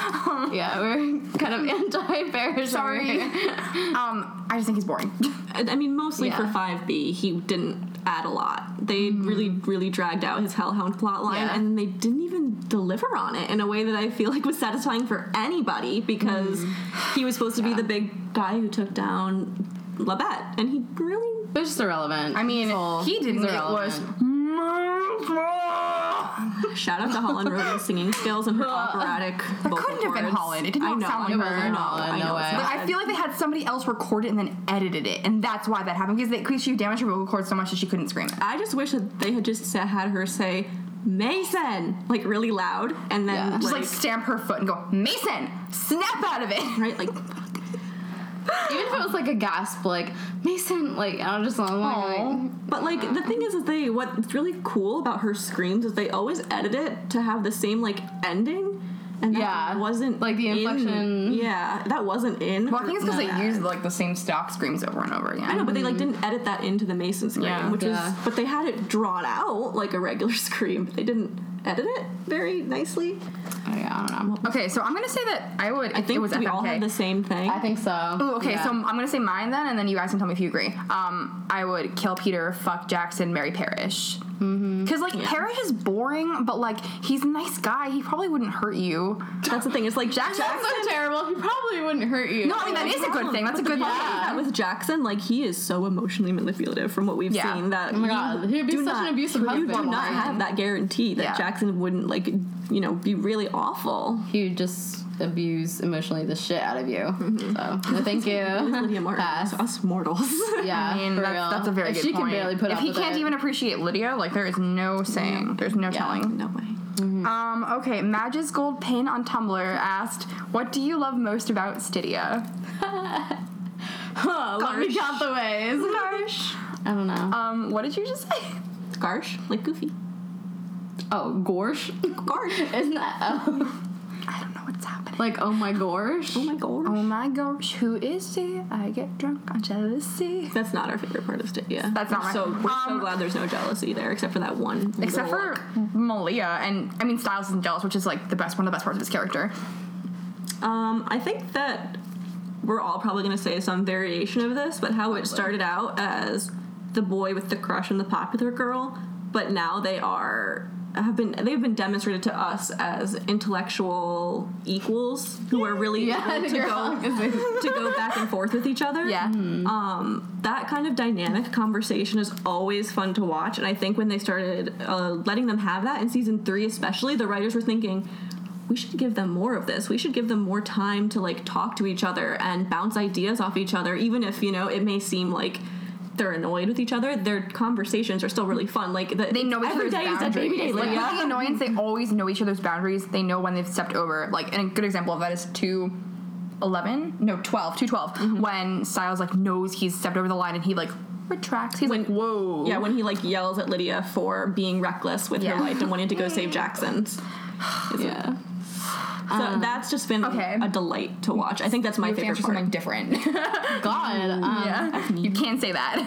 Yeah, we're kind of [laughs] anti-Parrish. sorry. um, I just think he's boring. I I mean, mostly for 5B, he didn't add a lot. They mm. really, really dragged out his Hellhound plotline, Yeah. and they didn't even deliver on it in a way that I feel like was satisfying for anybody because mm. he was supposed to be the big guy who took down La Bête, and he really. It's just irrelevant. I mean, It's he didn't. It was. Irrelevant. [laughs] Shout out to Holland Roden's singing skills and her operatic vocal couldn't have been cords. Holland. It did I not know, sound like know, her. I know, I no know, it's way. not. I feel like they had somebody else record it and then edited it, and that's why that happened because they because she damaged her vocal cords so much that she couldn't scream it. I just wish that they had just sa- had her say Mason like really loud, and then Yeah. Just like stamp her foot and go, Mason, snap out of it. right like [laughs] Even if it was like a gasp, like Mason, like I don't just I'm like, Aw. But like the thing is, is they what's really cool about her screams is they always edit it to have the same like ending, and that Yeah, wasn't like the in- inflection. yeah, that wasn't in. Well, I think it's because they used like the same stock screams over and over again. I know, but they like didn't edit that into the Mason scream, Yeah. which Yeah. was. But they had it drawn out like a regular [laughs] scream, but they didn't edit it very nicely. oh, yeah, I don't know. Okay, so I'm gonna say that I would. I think it was we FMK. all had the same thing. I think so. Ooh, okay, Yeah. so I'm gonna say mine then, and then you guys can tell me if you agree. Um, I would kill Peter, fuck Jackson, marry Parrish. Because like Parrish is boring, but like he's a nice guy. He probably wouldn't hurt you. That's the thing. It's like Jackson- That's so terrible. He probably wouldn't hurt you. No, I mean that is a good thing. That's a good Yeah. thing. that with Jackson, like he is so emotionally manipulative from what we've Yeah. seen that Oh my God, he'd be do such an abusive husband. you do not have that guarantee that Yeah. Jackson wouldn't like you know be really awful. He would just abuse emotionally the shit out of you. So no, thank you. [laughs] Lydia Martin, Pass. us mortals. [laughs] Yeah, I mean, for that's, real. that's a very if good she point. can barely put if up he with can't it. even appreciate Lydia, like there is no saying. There's no Yeah. telling. no way. Um, okay, Madge's Gold Pin on Tumblr asked, "What do you love most about Stydia?" Huh, [laughs] let me count the ways. Gosh. I don't know. Um, what did you just say? Garsh, like Goofy. Oh, Gorsh? Garsh. Isn't that oh, I don't know what's happening. like oh my Gorsh? Oh my gosh. Oh my gosh, who is he? I get drunk on jealousy. That's not our favorite part of Stydia. That's not we're right. So we're so Um, glad there's no jealousy there, except for that one. Except little for Malia, and I mean Stiles isn't jealous, which is like the best one of the best parts of his character. Um, I think that we're all probably going to say some variation of this, but how it started out as the boy with the crush on the popular girl, but now they are have been they've been demonstrated to us as intellectual equals who are really Yeah, able to go wrong, isn't [laughs] it? to go back and forth with each other. Yeah. Um, that kind of dynamic conversation is always fun to watch, and I think when they started uh, letting them have that in season three, especially, the writers were thinking, we should give them more of this. We should give them more time to like talk to each other and bounce ideas off each other, even if you know it may seem like they're annoyed with each other. Their conversations are still really fun. Like the, They know each every other's day is a boundaries. baby day. like with the annoyance, they always know each other's boundaries. They know when they've stepped over. Like, and a good example of that is two 211, no 12, 212, Mm-hmm. when Stiles like knows he's stepped over the line and he like retracts. He's like, whoa. Yeah, when he like yells at Lydia for being reckless with Yeah. her life and wanting to go save [laughs] Jackson's. [sighs] Yeah. So that's just been okay. a delight to watch. I think that's my you favorite answer part. something different. [laughs] God. Um, yeah. You can't say that.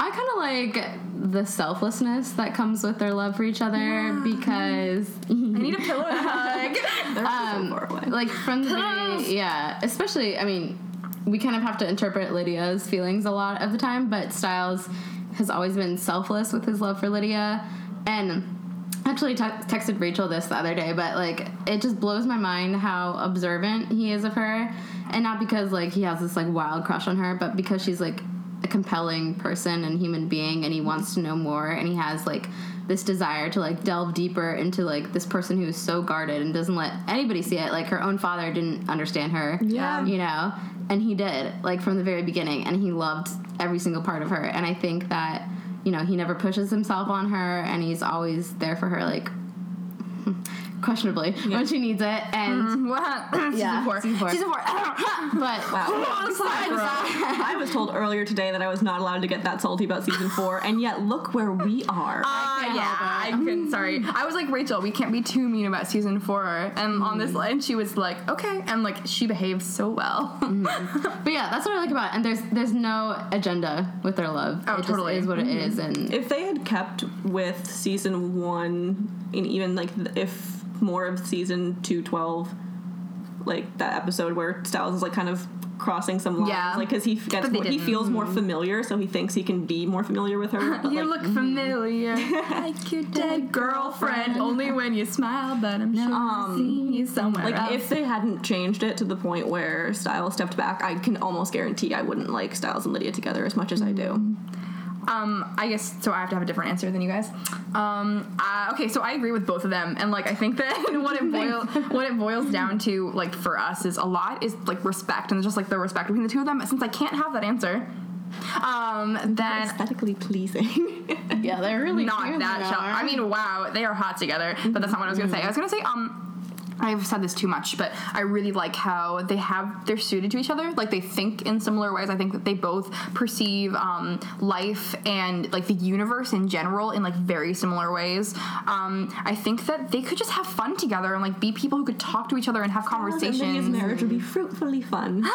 I kind of like the selflessness that comes with their love for each other because I need a pillow and a hug. [laughs] They're um, so far away. like from the beginning, yeah. Especially, I mean, we kind of have to interpret Lydia's feelings a lot of the time, but Stiles has always been selfless with his love for Lydia, and actually te- texted Rachel this the other day, but like it just blows my mind how observant he is of her, and not because like he has this like wild crush on her, but because she's like a compelling person and human being, and he wants to know more, and he has like this desire to like delve deeper into like this person who is so guarded and doesn't let anybody see it. Like her own father didn't understand her, Yeah. you know, and he did like from the very beginning, and he loved every single part of her, and I think that you know he never pushes himself on her, and he's always there for her like. Questionably when she needs it, and what? [clears throat] Season Yeah, four. season four. Season four. [laughs] but [laughs] I was told earlier today that I was not allowed to get that salty about season four, and yet look where we [laughs] are. Uh, can't yeah, I it. couldn't. Sorry, I was like Rachel. We can't be too mean about season four. And on Mm. this line, she was like, okay, and like she behaved so well. But yeah, that's what I like about it. And there's there's no agenda with their love. Oh, it just totally. is what it is. And if they had kept with season one, and even like if more of season two twelve, like that episode where Stiles is like kind of crossing some lines, Yeah. like because he gets more, he feels more mm-hmm. familiar, so he thinks he can be more familiar with her. [laughs] But, you like, look mm-hmm. familiar, [laughs] like your dead girlfriend. Only when you smile, but I'm sure I've um, seen you somewhere Like else. if they hadn't changed it to the point where Stiles stepped back, I can almost guarantee I wouldn't like Stiles and Lydia together as much as I do. Mm-hmm. Um, I guess so. I have to have a different answer than you guys. Um, uh, okay, so I agree with both of them, and like I think that [laughs] what it boils [laughs] what it boils down to, like for us, is a lot is like respect and just like the respect between the two of them. Since I can't have that answer, um, then Aesthetically pleasing. [laughs] yeah, they're really not cute, that. I mean, wow, they are hot together. But that's not what I was gonna say. I was gonna say, um. I've said this too much, but I really like how they have they're suited to each other. Like they think in similar ways. I think that they both perceive um, life and like the universe in general in like very similar ways. Um, I think that they could just have fun together and like be people who could talk to each other and have conversations. His marriage would be fruitfully fun. [laughs]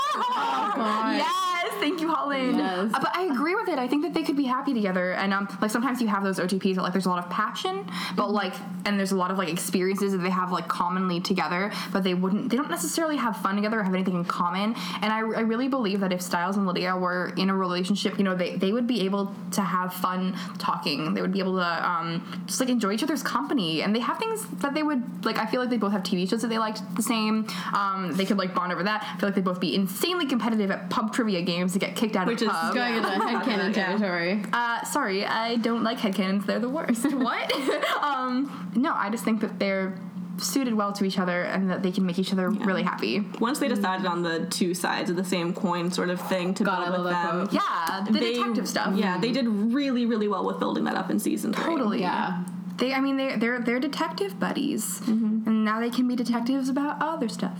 Yes, thank you, Holland. Yes. Uh, but I agree with it. I think that they could be happy together, and um, like sometimes you have those OTPs that like there's a lot of passion, but like, and there's a lot of like experiences that they have like commonly together, but they wouldn't. They don't necessarily have fun together or have anything in common. And I, I really believe that if Stiles and Lydia were in a relationship, you know, they they would be able to have fun talking. They would be able to um, just like enjoy each other's company, and they have things that they would like. I feel like they both have TV shows that they liked the same. Um, they could like bond over that. I feel like they'd both be insanely competitive at pub trivia games to get kicked out Which of is pub. Which is going into [laughs] headcanon Yeah. territory. Uh, sorry, I don't like headcanons. They're the worst. [laughs] what? [laughs] um, no, I just think that they're suited well to each other and that they can make each other really happy. Once they decided on the two sides of the same coin sort of thing to God, build with them. quote. Yeah, the they- detective stuff. Yeah, they did really, really well with building that up in season three. Totally. Yeah. They, I mean, they, they're they're detective buddies, and now they can be detectives about other stuff,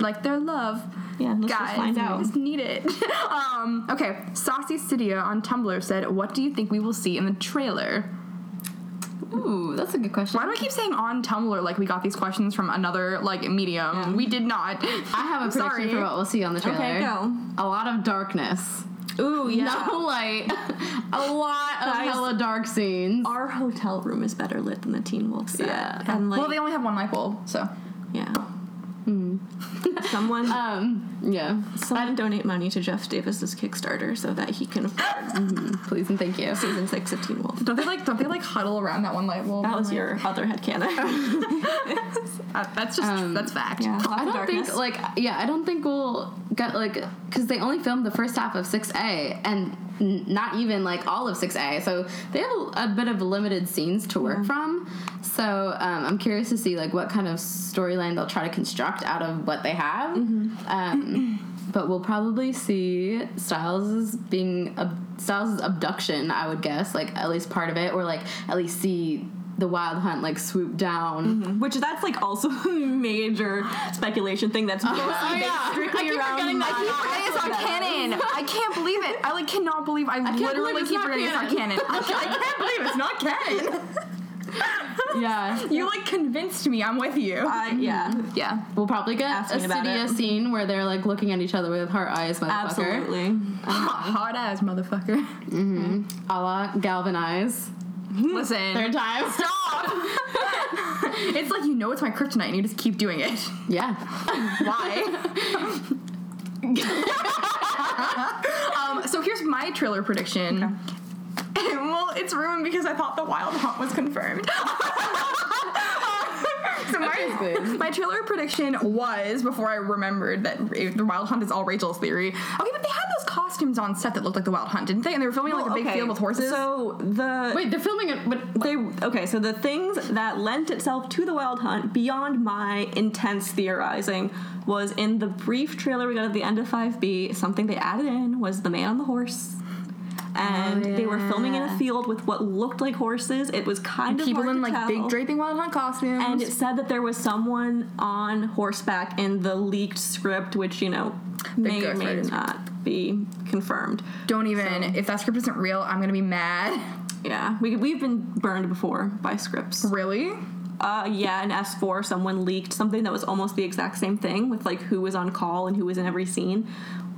like their love. Yeah, let's just Guys, find I out. just need it. [laughs] um, okay, Saucy Studio on Tumblr said, "What do you think we will see in the trailer?" Ooh, that's a good question. Why do I keep saying on Tumblr like we got these questions from another like medium? We did not. I have a prediction Sorry. for what we'll see on the trailer. Okay, go. A lot of darkness. Ooh, yeah. No light. [laughs] a lot of hella dark scenes. Our hotel room is better lit than the Teen Wolf set. Yeah. And like, well, they only have one light bulb, so yeah. [laughs] Someone, Um, yeah. someone donate money to Jeff Davis's Kickstarter so that he can afford [laughs] Please and thank you. season six of Teen Wolf. don't they like don't they like huddle around that one light bulb? That was your other headcanon. [laughs] uh, that's just Um, that's fact. yeah. I don't think like yeah, I don't think we'll get like because they only filmed the first half of six A and n- not even like all of six A, so they have a, a bit of limited scenes to work from. So um, I'm curious to see like what kind of storyline they'll try to construct out of what they have. Um, but we'll probably see Stiles being ab- Stiles' abduction. I would guess like at least part of it, or like at least see the wild hunt like swoop down. Which that's like also [laughs] a major speculation thing that's [laughs] mostly oh, based yeah. strictly I around forgetting that. my- I keep Forgetting canon. I can't believe it. I like cannot believe. I, can't literally keep forgetting it's not canon. I, [laughs] I can't believe it's not canon. [laughs] Yeah. You like convinced me. I'm with you. I- yeah, yeah. We'll probably get Ask a me about Stydia scene where they're like looking at each other with heart eyes, motherfucker. absolutely. [laughs] Hot ass motherfucker. Mm-hmm. A la galvanize. Listen. Third time. Stop. [laughs] it's like you know it's my kryptonite and you just keep doing it. Yeah. Why? um, so here's my trailer prediction. [laughs] well, it's ruined because I thought the Wild Hunt was confirmed. [laughs] so my, my trailer prediction was before I remembered that the Wild Hunt is all Rachel's theory. Okay, but they had those costumes on set that looked like the Wild Hunt, didn't they? And they were filming like a big Okay, field with horses. So the Wait, they're filming it, but They okay, so the things that lent itself to the wild hunt beyond my intense theorizing was in the brief trailer we got at the end of 5B, something they added in was the man on the horse. And they were filming in a field with what looked like horses. It was kind of people in like tell. big draping Wild Hunt costumes. And it said that there was someone on horseback in the leaked script, which you know may or may not be confirmed. don't even. If that script isn't real, I'm gonna be mad. Yeah, we we've been burned before by scripts. Really? Uh, yeah, in S4, someone leaked something that was almost the exact same thing with like who was on call and who was in every scene.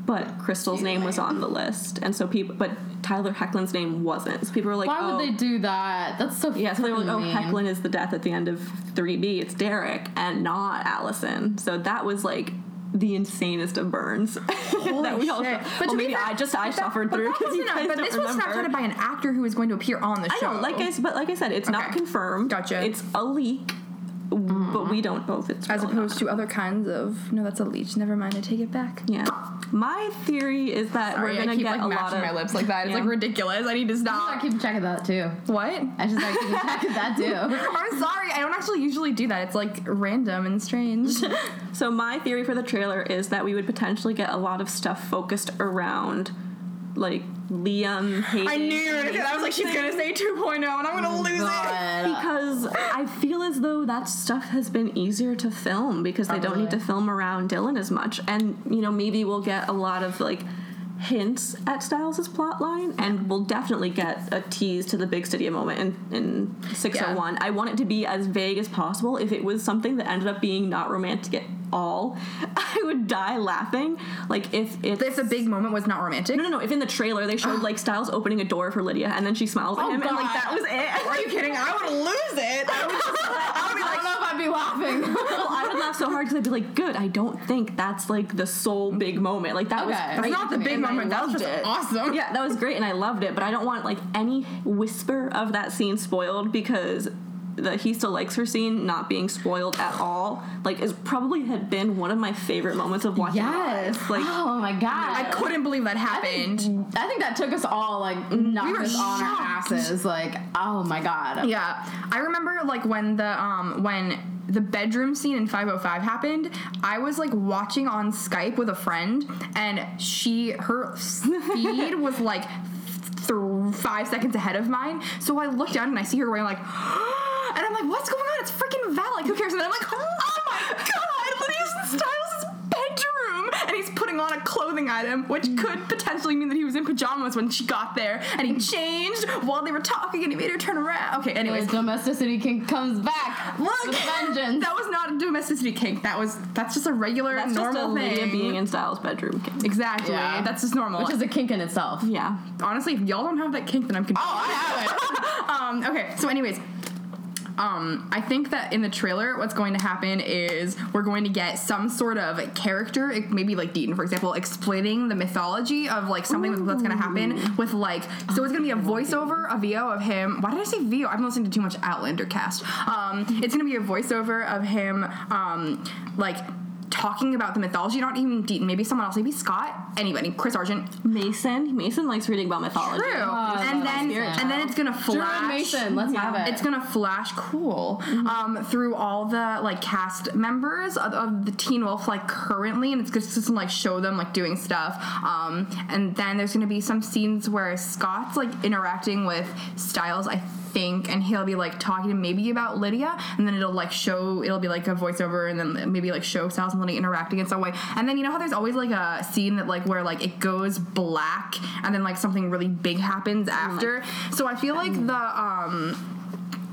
But Crystal's name was on the list, and so people, but Tyler Hoechlin's name wasn't. So people were like, why oh. would they do that? That's so Yeah, so they were like, oh, Hoechlin is the death at the end of 3B. It's Derek and not Allison. So that was like the insanest of burns [laughs] that we all. shit. But But well, maybe fair- I just I but that- suffered but through that because you wasn't a- guys But this was remember. snapshotted by an actor who is going to appear on the show. I know, like I, but like I said, it's not confirmed. Gotcha. It's a leak, Mm-hmm. but we don't know if it's as real or opposed not. to other kinds of no, that's a leech. Never mind, I take it back. Yeah. My theory is that Sorry, we're gonna I keep get like a lot matching of my lips like that. It's Yeah. like ridiculous. I need to stop. I stop. keep track of that too. What? I just like keep track of that too. [laughs] I'm sorry. I don't actually usually do that. It's like random and strange. [laughs] So my theory for the trailer is that we would potentially get a lot of stuff focused around like Liam Hayden. I knew you were gonna say that. I was like, she's gonna say 2.0, and I'm gonna lose it. Because I feel as though that stuff has been easier to film because they don't need to film around Dylan as much. And you know, maybe we'll get a lot of like hints at Stiles' plot line and we'll definitely get a tease to the big Stydia moment in, in 601. I want it to be as vague as possible. If it was something that ended up being not romantic at all, [laughs] I would die laughing. Like if it's If the big moment was not romantic. no, no, no. If in the trailer they showed [gasps] like Stiles opening a door for Lydia and then she smiles at Oh, him and like that was it. Are you kidding? I would lose it. [laughs] I would just. [laughs] I would be I like, don't know if I'd be laughing. well, I would laugh so hard because I'd be like, "Good, I don't think that's like the sole big moment. Like that was that's great not the big and moment. That was just it. awesome. Yeah, that was great, and I loved it. But I don't want like any whisper of that scene spoiled because the he still likes her scene not being spoiled at all. Like, is probably had been one of my favorite moments of watching. yes. Live. Like, oh my god. I couldn't believe that happened. I think that took us all like knocked were us on our asses. Like, oh my god. Yeah, I remember like when the um when the bedroom scene in 505 happened. I was like watching on Skype with a friend, and she her feed was like th- five seconds ahead of mine. So I look down and I see her going like, and I'm like, what's going on? It's freaking Val. Like, who cares? And then I'm like, oh my god, Lydia's in Stiles' bedroom, and he's putting on a clothing item, which could potentially mean that he was in pajamas when she got there, and he changed while they were talking, and he made her turn around. Okay, The anyways. domesticity king comes back. Look, with vengeance. that was not a domesticity kink. That was that's just a regular that's just a normal Lydia being in Stiles' bedroom. kink. exactly. Yeah. That's just normal. Which is a kink in itself. Yeah. honestly, if y'all don't have that kink, then I'm confused. Oh, I have it. [laughs] um, okay, so anyways, um, I think that in the trailer, what's going to happen is we're going to get some sort of character, maybe like Deaton, for example, explaining the mythology of like something that's going to happen with like, so it's going to be a voiceover, a VO of him. Why did I say VO? I've been listening to too much Outlander cast. Um, it's going to be a voiceover of him, um, like. Talking about the mythology, not even Deaton, maybe someone else, maybe Scott, anybody, Chris Argent. Mason. Mason likes reading about mythology. True. I and then and then it's gonna flash. Drew Mason, let's have it. It's gonna flash cool um, through all the like cast members of, of the Teen Wolf like currently, and it's just to like show them like doing stuff. Um, and then there's gonna be some scenes where Scott's like interacting with Stiles. I think, and he'll be like talking to maybe about Lydia, and then it'll like show, it'll be like a voiceover, and then maybe like show Stiles and Lydia interacting in some way. And then you know how there's always like a scene that like where like it goes black, and then like something really big happens after. So I feel like the um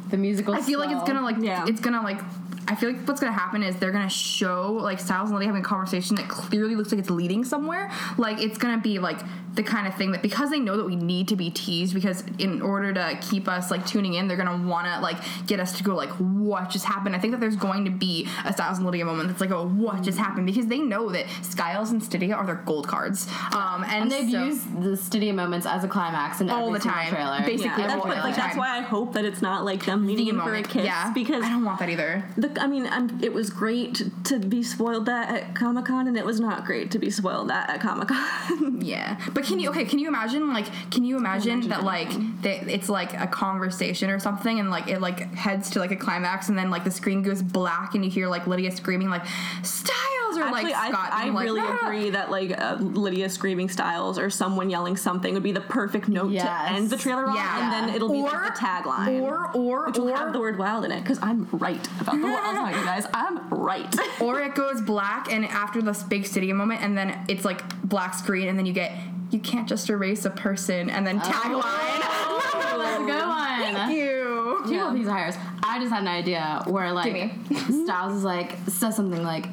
The musical. I feel like it's gonna like Yeah. it's gonna like I feel like what's gonna happen is they're gonna show like Stiles and Lydia having a conversation that clearly looks like it's leading somewhere. Like it's gonna be like the kind of thing that because they know that we need to be teased because in order to keep us like tuning in, they're gonna wanna like get us to go like what just happened. I think that there's going to be a Stiles and Lydia moment that's like a what just happened because they know that Stiles and Stydia are their gold cards. Um and, And they've so- used the Stydia moments as a climax in All every the time. trailer. Basically, Yeah, that's, trailer. like, that's why I hope that it's not like them leaning the in for a moment. kiss yeah, because I don't want that either. the, I mean, I'm, it was great to be spoiled that at Comic Con, and it was not great to be spoiled that at Comic Con. Yeah, but can you okay? Can you imagine like? Can you imagine, that like that it's like a conversation or something, and like it like heads to like a climax, and then like the screen goes black, and you hear like Lydia screaming like Stiles or Actually, like Scott. I, I like, really "Ah!" agree that like uh, Lydia screaming Stiles or someone yelling something would be the perfect note Yes. to end the trailer on, Yeah. and then it'll be like the tagline. Or or which will or have the word wild in it because I'm right about the wild you [laughs] guys. I'm right. or it goes black, and after this big Stydia moment, and then it's like black screen, and then you get you can't just erase a person, and then tagline. Oh, [laughs] that's a good one. Thank you. Two of these hires. I just had an idea where like [laughs] Stiles is like says something like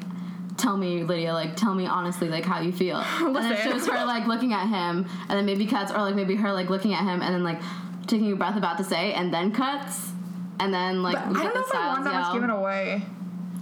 tell me Lydia like tell me honestly like how you feel. [laughs] And then it shows her like looking at him and then maybe cuts or like maybe her like looking at him and then like taking a breath about to say and then cuts and then like But I don't know if I want that much given away.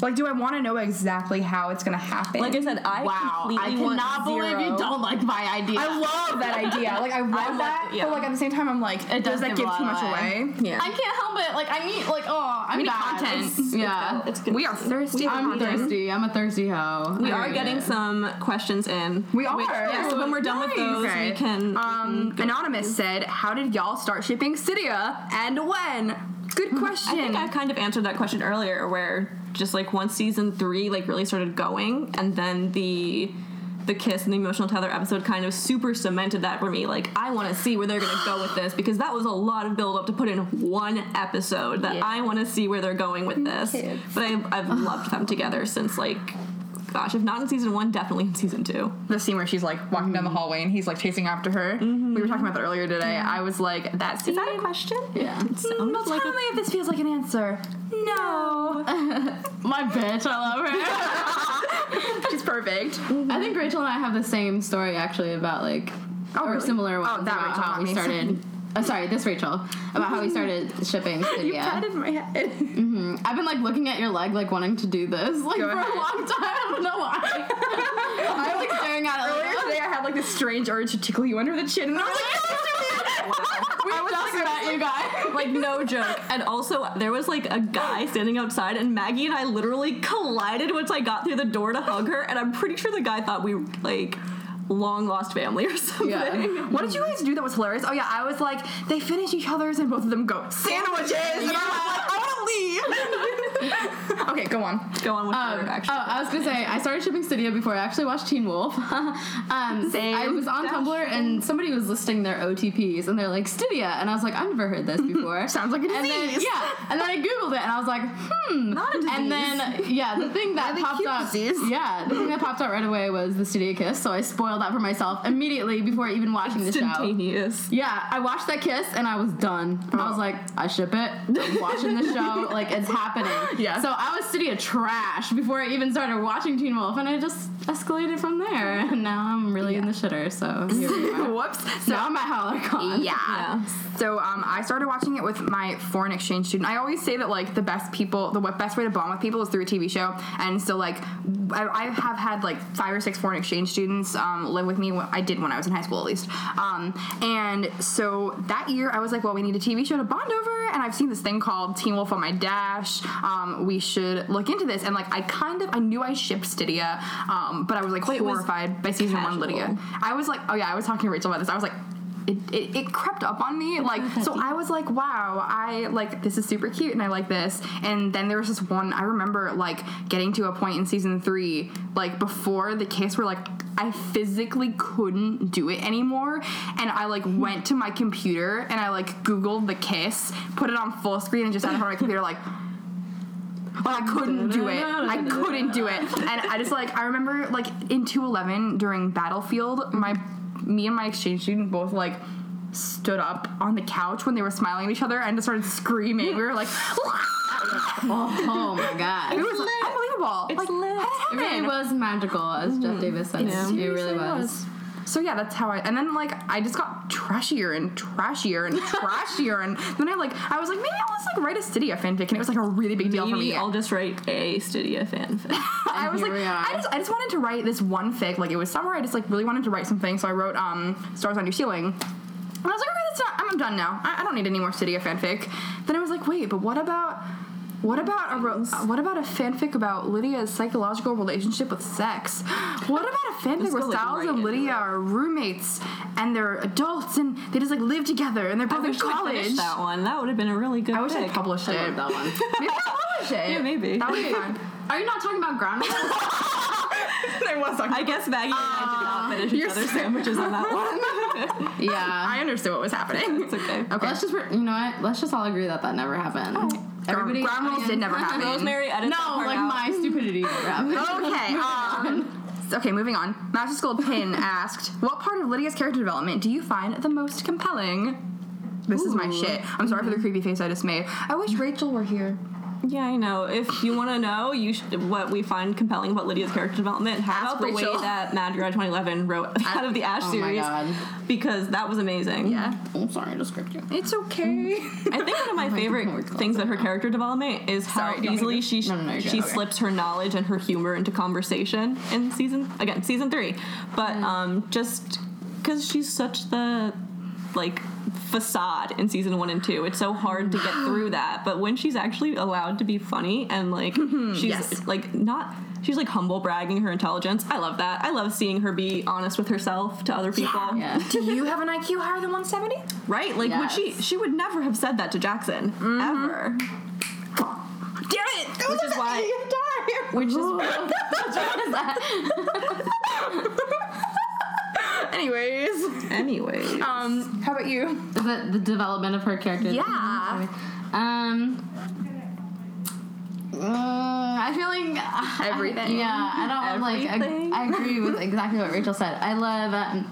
Like, do I want to know exactly how it's gonna happen? Like I said, I Wow, I completely want cannot believe zero. you don't like my idea. I love that idea. Like I [laughs] want love- that, yeah. but like at the same time, I'm like, It does does that give give a lot too much away. away? Yeah. I can't help it. Like I need like oh I'm We need content. It's- yeah. It's good. We are thirsty. for I'm content. thirsty. I'm a thirsty hoe. We I are getting it. some questions in. We are. Which, yeah, so when we're done with Nice. those, Okay. we can. Um, Anonymous said, "How did y'all start shipping Stydia and when?" Good question. I think I kind of answered that question earlier, where just like once season three like really started going, and then the the kiss and the emotional tether episode kind of super cemented that for me. Like I want to see where they're gonna go with this because that was a lot of build up to put in one episode. That Yeah. I want to see where they're going with this. Kids. But I, I've loved them together since like. Gosh, if not in season one, definitely in season two. the scene where she's like walking down the mm-hmm. hallway and he's like chasing after her. Mm-hmm. We were talking about that earlier today. I was like, "That scene." Is that a question? Yeah. It Mm, sounds like tell me if this feels like an answer. No. [laughs] My bitch, I love her. [laughs] She's perfect. I think mm-hmm. Rachel and I have the same story actually about like Oh, or really? similar Oh, ones that about Rachel, how we started. [laughs] Sorry, this Rachel about how we mm-hmm. started shipping [laughs] You Stydia. patted my head. Mm-hmm. I've been like looking at your leg, like wanting to do this, like Go for ahead. a long time. I don't know why. [laughs] I was like staring at it. Earlier Like, today, I had like this strange urge to tickle you under the chin, and I was like, [laughs] we just met you guys. like no joke. And also, there was like a guy standing outside, and Maggie and I literally collided once I got through the door to hug her. And I'm pretty sure the guy thought we like long lost family or [laughs] something. Yeah. What did you guys do that was hilarious? Oh yeah, I was like, they finish each other's and both of them go sandwiches, and I was like, I want to leave. [laughs] [laughs] okay, go on. Go on with Um, your oh. I was gonna say I started shipping Stydia before I actually watched Teen Wolf. [laughs] um, Same. I was on Tumblr and somebody was listing their OTPs and they're like Stydia, and I was like, I've never heard this before. [laughs] Sounds like a and then, disease. yeah, and then I googled it and I was like, hmm, Not a disease. And then yeah, the thing that popped up, disease. yeah, the thing that popped out right away was the Stydia kiss. So I spoiled that for myself immediately before even watching the show. Instantaneous. Yeah, I watched that kiss and I was done. And I was like, I ship it. I'm watching the show. Like, it's happening. Yeah. So I was Stydia trash before I even started watching Teen Wolf, and I just escalated from there. [laughs] And now I'm really in the shitter. So [laughs] here we are. Whoops. So [laughs] now I'm at HowlerCon. Yeah. Yeah. So um, I started watching it with my foreign exchange student. I always say that like the best people, the best way to bond with people is through a TV show. And so like I, I have had like five or six foreign exchange students um, live with me. I did when I was in high school at least. Um, and so that year I was like, well, we need a TV show to bond over. And I've seen this thing called Teen Wolf on my dash. Um, we should look into this. And like I kind of I knew I shipped Stydia, um, but I was like Wait, was horrified by season one. Lydia. I was like, oh yeah, I was talking to Rachel about this. I was like, it, it, it crept up on me like so i was like wow i like this is super cute and i like this and then there was this one i remember like getting to a point in season three like before the kiss where like I physically couldn't do it anymore. And I like [laughs] went to my computer and I like Googled the kiss, put it on full screen, and just had it on my computer like. Like I couldn't do it. I couldn't do it. And I just like I remember like in 211 during Battlefield, my me and my exchange student both like stood up on the couch when they were smiling at each other and just started screaming. We were like, [laughs] Oh my god. it was unbelievable. It's like, lit. how It really was magical, as Jeff mm-hmm. Davis said. Yeah. It really Seriously was. So yeah, that's how I. And then like I just got trashier and trashier and [laughs] trashier, and then I like I was like maybe I'll just like write a Stydia fanfic, and it was like a really big deal for me. I'll just write a Stydia fanfic. [laughs] I was like. I just, I just wanted to write this one fic. Like it was summer. I just like really wanted to write something. So I wrote um, "Stars on Your Ceiling," and I was like, okay, that's not. I'm, done now. I, I don't need any more Stydia fanfic. Then I was like, wait, but what about? What about a ro- uh, what about a fanfic about Lydia's psychological relationship with sex? What about a fanfic where Stiles right and Lydia are roommates and they're adults and they just like live together and they're I both in wish I college? finished that one. That would have been a really good. I wish I pick. published I it. that one. [laughs] Maybe I'll publish it. [laughs] Yeah, maybe. That would be fun. [laughs] Are you not talking about ground? I was talking I guess Maggie and I did not finish each other's sandwiches on that one. yeah. I understood what was happening. it's okay. Okay. Let's just, you know what? Let's just all agree that that never happened. Everybody, ground rules did never happen. Rosemary edits No, like out. my stupidity [laughs] never happened. okay. Um, [laughs] okay, moving on. Master Skull Pin [laughs] asked, "What part of Lydia's character development do you find the most compelling?" This is my shit. I'm sorry for the creepy face I just made. I wish Rachel were here. Yeah, I know. If you want to know, you should, what we find compelling about Lydia's character development, how Ask about the Rachel. way that Mad Girl 2011 wrote [laughs] out of the Ash Oh my series? God. Because that was amazing. Yeah, I'm sorry to script you. it's okay. [laughs] I think one of my [laughs] favorite things about her character development is how Sorry, do you want me easily she No, no, no, she. Okay. slips her knowledge and her humor into conversation in season again season three, but um just because she's such the like facade in season one and two, it's so hard to get [gasps] through that. But when she's actually allowed to be funny and like mm-hmm. she's Yes. like not. She's like humble bragging her intelligence. I love that. I love seeing her be honest with herself to other people. Yeah. [laughs] do you have an IQ higher than 170? Right? Like would she she would never have said that to Jackson. Mm-hmm. Ever. Damn it! [laughs] Which is why [laughs] Which is that? [laughs] Anyways, Anyways. um, how about you? the, the development of her character. Yeah. Um. uh, I feel like uh, Everything. yeah, I don't like. Everything. I, I agree with exactly what Rachel said. I love um,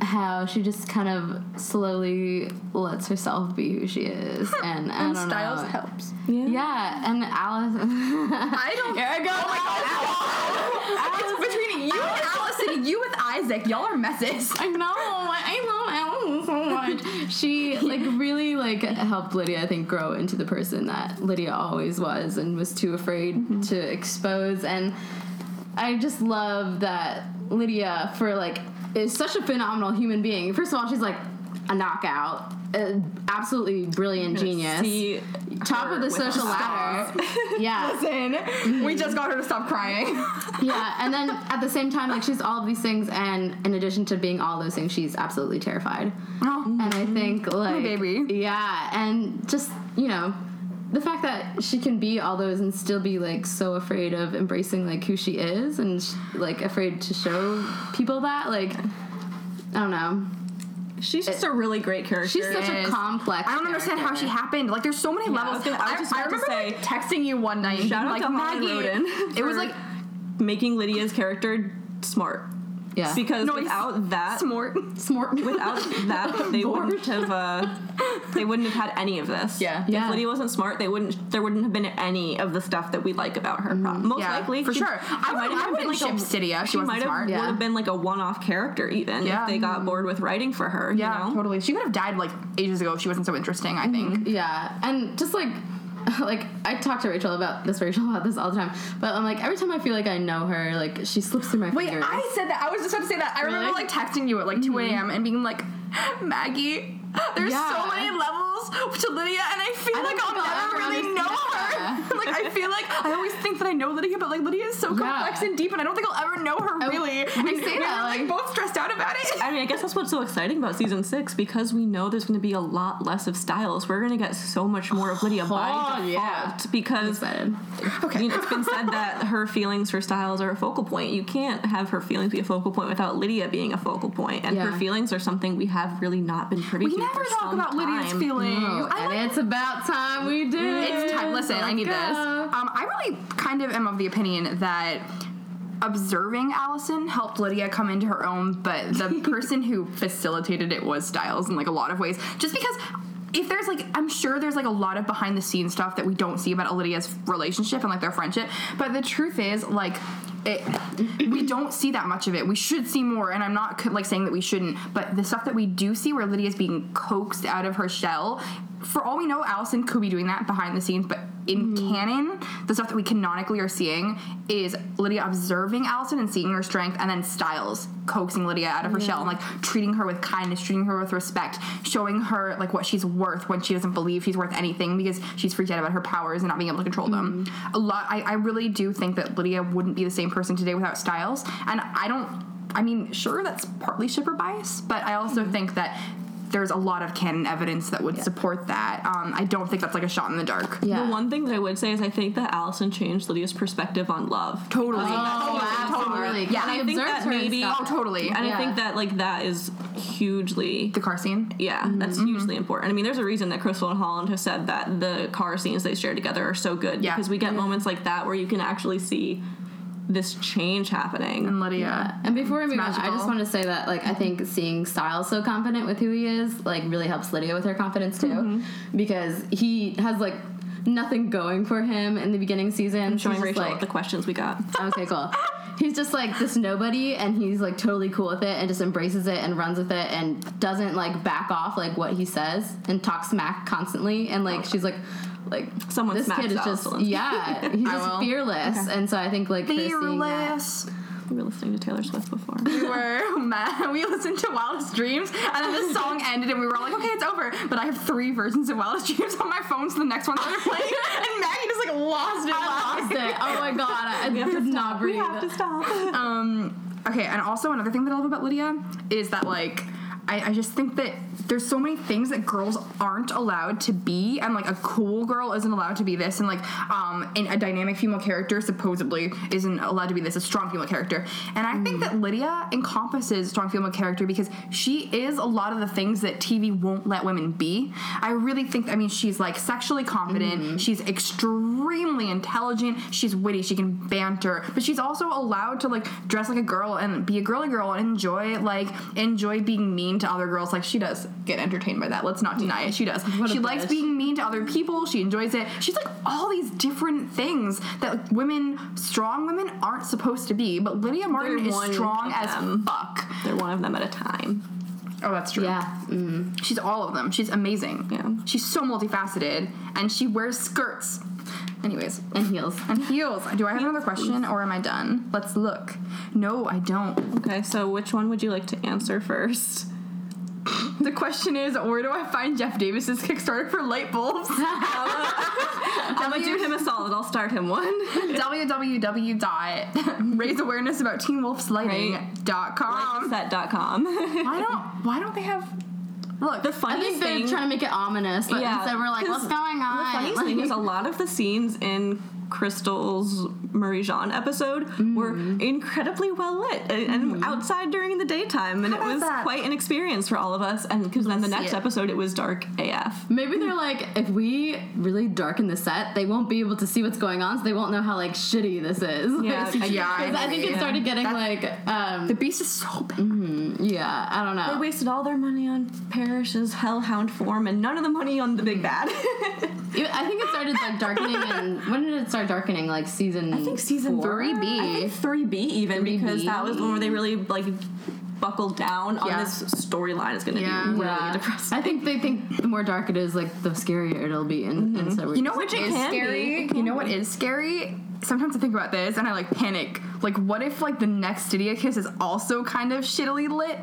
how she just kind of slowly lets herself be who she is, and I And don't Stiles know. helps. Yeah, yeah, and Alice. [laughs] I don't. Here I go. Oh it's between you and Allison, you with Isaac. Y'all are messes. I know. I love Alice so much. She like really like helped Lydia, I think, grow into the person that Lydia always was and was too afraid mm-hmm. to expose. And I just love that Lydia for like is such a phenomenal human being. First of all, she's like a knockout, a absolutely brilliant genius. Top of the social ladder. [laughs] yeah. Listen, we just got her to stop crying. [laughs] Yeah, and then at the same time, like she's all of these things, and in addition to being all those things, she's absolutely terrified. Oh. And I think like baby. yeah, and just you know, the fact that she can be all those and still be like so afraid of embracing like who she is, and sh- like afraid to show people that like I don't know. She's just a really great character. She's such a complex. I don't understand how she happened. Like, there's so many I levels. was gonna- I about to remember say- like, texting you one night. and Shout out like, to Maggie. Roden. [laughs] It was like making Lydia's character smart. Yeah. Because No, without that smart. [laughs] smart. without that [laughs] they wouldn't have uh, they wouldn't have had any of this. Yeah. If Yeah. Lydia wasn't smart, they wouldn't there wouldn't have been any of the stuff that we like about her. Pro- Most Yeah, likely, for she- sure. she I might would- have I been wouldn't like ship a- she She might have smart. would have been like a one-off character even Yeah. if they got bored with writing for her. Yeah, you know? totally. She could have died like ages ago if she wasn't so interesting. I think. Yeah, and just like [laughs] like I talk to Rachel about this, Rachel about this all the time. But I'm like every time I feel like I know her, like she slips through my Wait, fingers. I said that. I was just about to say that. I remember like texting you at like 2 mm-hmm. a.m. and being like, Maggie, There's Yeah. so many levels to Lydia, and I feel I like I'll never ever really know her. [laughs] like I feel like I always think that I know Lydia, but like Lydia is so complex and deep, and I don't think I'll ever know her really. we and say we're that, like like- both out about it. I mean, I guess that's what's so exciting about season six because we know there's going to be a lot less of Stiles. We're going to get so much more of Lydia by Oh, default yeah. because Okay. you know, it's been said that [laughs] her feelings for Stiles are a focal point. You can't have her feelings be a focal point without Lydia being a focal point, and her feelings are something we have really not been privy We to. never for talk some about Lydia's feelings. I and like it's about time we do. It's time. Listen, I need Let's this. Um, I really kind of am of the opinion that observing Allison helped Lydia come into her own, but the [laughs] person who facilitated it was Stiles in like a lot of ways. Just because. If there's like, I'm sure there's like a lot of behind the scenes stuff that we don't see about Lydia's relationship and like their friendship. But the truth is, like, it, we don't see that much of it. We should see more, and I'm not like saying that we shouldn't. But the stuff that we do see, where Lydia's being coaxed out of her shell, for all we know, Allison could be doing that behind the scenes. But in mm-hmm. canon, the stuff that we canonically are seeing is Lydia observing Allison and seeing her strength, and then Stiles coaxing Lydia out of her shell and like treating her with kindness, treating her with respect, showing her like what she's worth when she doesn't believe she's worth anything because she's freaked out about her powers and not being able to control them. Mm-hmm. A lot. I, I really do think that Lydia wouldn't be the same person today without Stiles, and I don't. I mean, sure, that's partly shipper bias, but I also mm-hmm. think that there's a lot of canon evidence that would support that. Um, I don't think that's like a shot in the dark. Yeah. The one thing that I would say is I think that Allison changed Lydia's perspective on love. Totally. Oh, totally. Yeah, I I think that maybe- Oh, totally. And I think that like that is hugely The car scene. Yeah, mm-hmm. that's mm-hmm. hugely important. I mean, there's a reason that Crystal and Holland have said that the car scenes they share together are so good Yeah. because we get moments like that where you can actually see this change happening. And Lydia. Yeah. And before we move on, I just want to say that like I think seeing Stiles so confident with who he is like really helps Lydia with her confidence too, Mm-hmm. because he has like nothing going for him in the beginning season. I'm showing just, Rachel like the questions we got. [laughs] okay, cool. He's just like this nobody, and he's like totally cool with it, and just embraces it and runs with it, and doesn't like back off like what he says, and talks smack constantly, and like she's like. Like Someone this kid is just yeah he's [laughs] just fearless and so I think like her seeing that- Fearless. We were listening to Taylor Swift before. We were [laughs] mad. We listened to Wildest Dreams, and then the song [laughs] ended, and we were all like, "Okay, it's over." But I have three versions of Wildest Dreams on my phone, so the next one started playing, and Maggie just like lost it. I lost it. Oh my god, I, I could not breathe. we have to stop. Um, okay, and also another thing that I love about Lydia is that like I, I just think that there's so many things that girls aren't allowed to be, and like a cool girl isn't allowed to be this, and like um, and a dynamic female character supposedly isn't allowed to be this, a strong female character. And I think that Lydia encompasses strong female character because she is a lot of the things that TV won't let women be. I really think, I mean, she's like sexually confident, she's extremely intelligent, she's witty, she can banter, but she's also allowed to like dress like a girl and be a girly girl and enjoy like enjoy being mean to other girls. Like she does get entertained by that. Let's not deny it. She does. What She likes bitch. being mean to other people. She enjoys it. She's like all these different things that like, women, strong women, aren't supposed to be. But Lydia Martin They're is strong as fuck. They're one of them at a time. Oh, that's true. Yeah. Mm. She's all of them. She's amazing. Yeah. She's so multifaceted, and she wears skirts. Anyways, And heels. and heels. Do I have another question, or am I done? Let's look. No, I don't. Okay, so which one would you like to answer first? [laughs] The question is, where do I find Jeff Davis's Kickstarter for light bulbs? [laughs] I'm gonna do him a solid. I'll start him one. [laughs] www.raiseawarenessaboutteamwolfslighting.com. Set.com. Why don't Why don't they have? Look, The I funniest think they're thing. trying to make it ominous, but Yeah, instead we're like, what's going on? The funniest thing is a lot of the scenes in Crystal's Marie-Jeanne episode were Mm-hmm. incredibly well lit and, and outside during the daytime, and it was that? quite an experience for all of us. And because then the next it. episode it was dark AF. Maybe they're [laughs] like, if we really darken the set, they won't be able to see what's going on, so they won't know how like shitty this is. Yeah, [laughs] Like, yeah, I I, think it started getting That- like, um, the beast is so big. yeah, I don't know. They wasted all their money on Parrish's Hellhound form and none of the money on the big bad. [laughs] I think it started like darkening, and when did it start darkening? Like season. I think season three B. I think three B even 3B. because that was the one where they really like buckled down on this storyline. Is going to Yeah. be really Yeah. depressing. I think they think the more dark it is, like the scarier it'll be, and, and so You know what is Which it is can be. scary? You know what is scary? Sometimes I think about this and I like panic. Like, what if like the next Stydia kiss is also kind of shittily lit?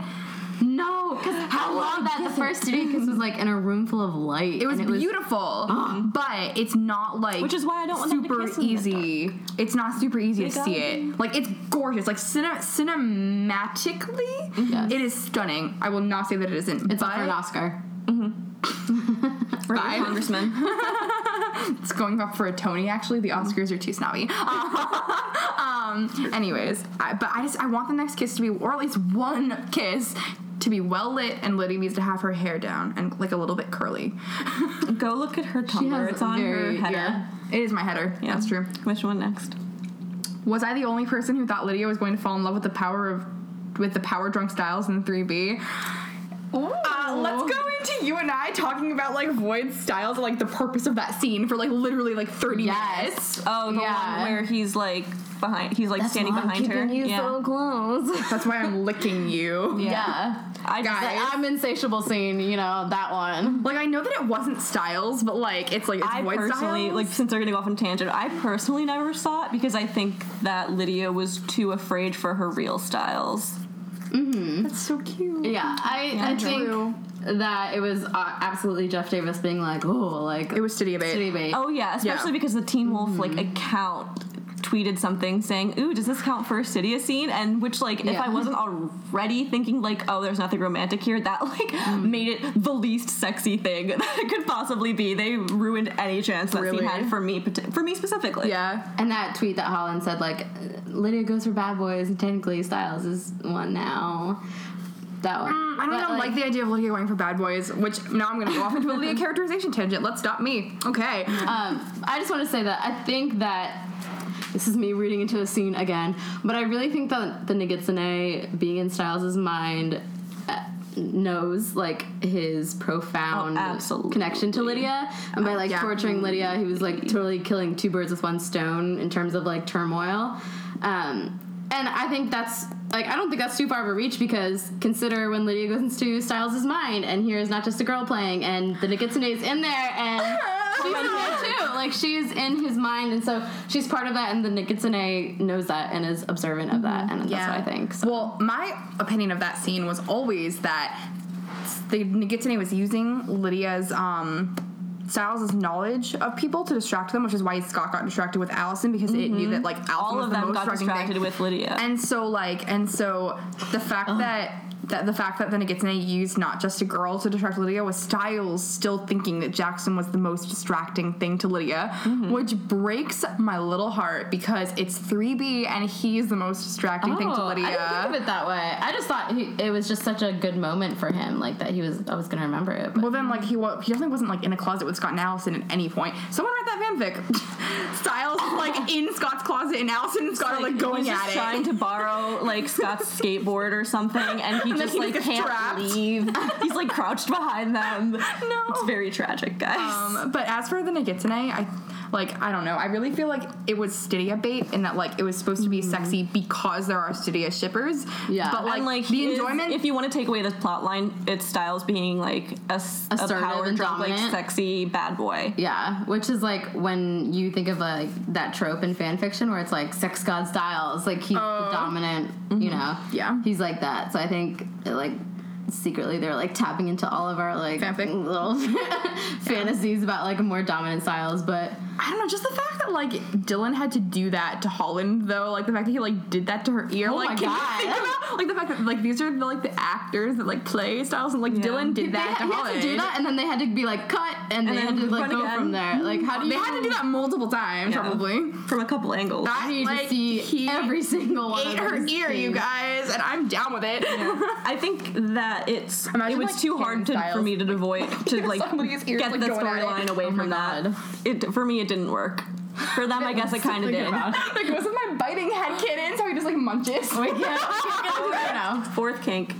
No, because How long that the first Stydia kiss was like in a room full of light. It was and beautiful, [gasps] but it's not like Which is why I don't want super easy. It's not super easy to see gotta it. Like it's gorgeous. Like cine- cinematically, Yes. it is stunning. I will not say that it isn't. It's but up for an Oscar. [laughs] Right, Five. Congressman. [laughs] It's going up for a Tony. Actually, the Oscars are too snobby. [laughs] um. Anyways, I, but I just I want the next kiss to be, or at least one kiss. To be well lit, and Lydia needs to have her hair down and like a little bit curly. [laughs] Go look at her Tumblr. It's on very- her header. yeah. It is my header. Yeah. That's true. Which one next? Was I the only person who thought Lydia was going to fall in love with the power of with the power drunk stiles in 3B? Uh, let's go into you and I talking about like Void stiles and like the purpose of that scene for like literally like 30 Yes. minutes. Oh, the Yeah. one where he's like behind. He's like standing behind her. You yeah. close. [laughs] That's why I'm licking you. yeah. I just, Guys. I'm insatiable scene, you know, that one. Like I know that it wasn't stiles, but like it's like it's I Void personally, stiles. like, since they're gonna go off on a tangent, I personally never saw it because I think that Lydia was too afraid for her real stiles. that's so cute. Yeah, I, I think that it was uh, absolutely Jeff Davis being like, oh, like It was Stydia bait. Stydia Bait. Oh yeah, especially because the Teen Wolf like account tweeted something saying, "Ooh, does this count for a Stydia scene?" And which like, if I wasn't already thinking like, "Oh, there's nothing romantic here," that [laughs] like mm. made it the least sexy thing [laughs] that it could possibly be. They ruined any chance that Really? scene had for me, for me specifically. Yeah. And that tweet that Holland said, like, uh, Lydia goes for bad boys, and technically Stiles is one now. That one. Mm, I don't But, know, like, the idea of Lydia going for bad boys, which now I'm gonna go off into a Lydia [laughs] characterization tangent. Let's stop me. Okay. Um, I just want to say that I think that this is me reading into a scene again, but I really think that the Nogitsune being in Stiles' mind uh, knows like his profound Oh, connection to Lydia, and by like yeah. torturing Lydia, he was like totally killing two birds with one stone in terms of like turmoil. Um, and I think that's like I don't think that's too far of a reach because consider when Lydia goes into Stiles' mind and here's not just a girl playing and the Nogitsune is in there and she's in too. Like she's in his mind and so she's part of that and the Nogitsune knows that and is observant of that and that's what I think. So. Well, my opinion of that scene was always that the Nogitsune was using Lydia's um, Stiles' knowledge of people to distract them, which is why Scott got distracted with Allison because it knew that like Allison All was of the them most got distracted thing. with Lydia. And so like and so the fact that that the fact that then it the Nogitsune used not just a girl to distract Lydia was Stiles still thinking that Jackson was the most distracting thing to Lydia, Mm-hmm. which breaks my little heart because it's 3B and he's the most distracting thing to Oh, Lydia. I didn't think of it that way. I just thought he, it was just such a good moment for him, like that he was. I was gonna remember it. But Well, then, like he wa- he definitely wasn't like in a closet with Scott and Allison at any point. Someone write that fanfic. [laughs] Stiles like in Scott's closet, and Allison and Scott are like going at it. trying to borrow like Scott's [laughs] skateboard or something, and he just he like can't trapped. leave. [laughs] He's like crouched behind them. No. it's very tragic, guys. Um, but as for the Nogitsune, I like I don't know. I really feel like it was Stydia bait, and that like it was supposed to be mm-hmm. sexy because there are Stydia shippers. Yeah. but like, like the his- enjoyment. if you want to take away this plot line, it's Stiles being like a, Assertive power drunk, like dominant. sexy bad boy. yeah, which is like when you think of like that trope in fan fiction where it's like sex god stiles, like he's the oh. dominant. You mm-hmm. know. Yeah. He's like that. So I think it, like secretly they're like tapping into all of our like Fanfic. little [laughs] fantasies about like more dominant stiles, but. I don't know, just the fact that like Dylan had to do that to Holland though, like the fact that he like did that to her ear, Oh like my can you God. think about like the fact that like these are the, like the actors that like play Stiles and like Dylan did They that had, to he had to do that, and then they had to be like cut, and, they then had to like go again. from there. Like, how do you? They had to do that multiple times, Yeah. probably. from a couple angles. That I need like, to see he every single one. ate of her those ear, you guys, and I'm down with it. I think that it's Imagine, it was like, too hard to, Stiles. for me to avoid [laughs] to like ears, get like, the going at it. storyline away Oh from that. It for me it didn't work. For them, I guess it kind of did. [laughs] like, wasn't my biting head kittens? So he just like munches. We can't, we can't get into it now. Fourth kink.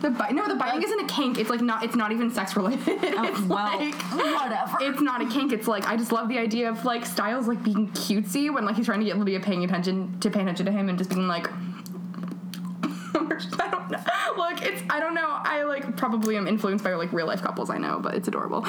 The bite? No, the biting isn't a kink. It's like not. It's not even sex related. [laughs] Oh, it's well, like Whatever. it's not a kink. It's like I just love the idea of like Stiles like being cutesy when like he's trying to get Lydia paying attention to pay attention to him and just being like. I don't know. Look, it's I don't know. I like probably am influenced by like real life couples I know, but it's adorable. [laughs]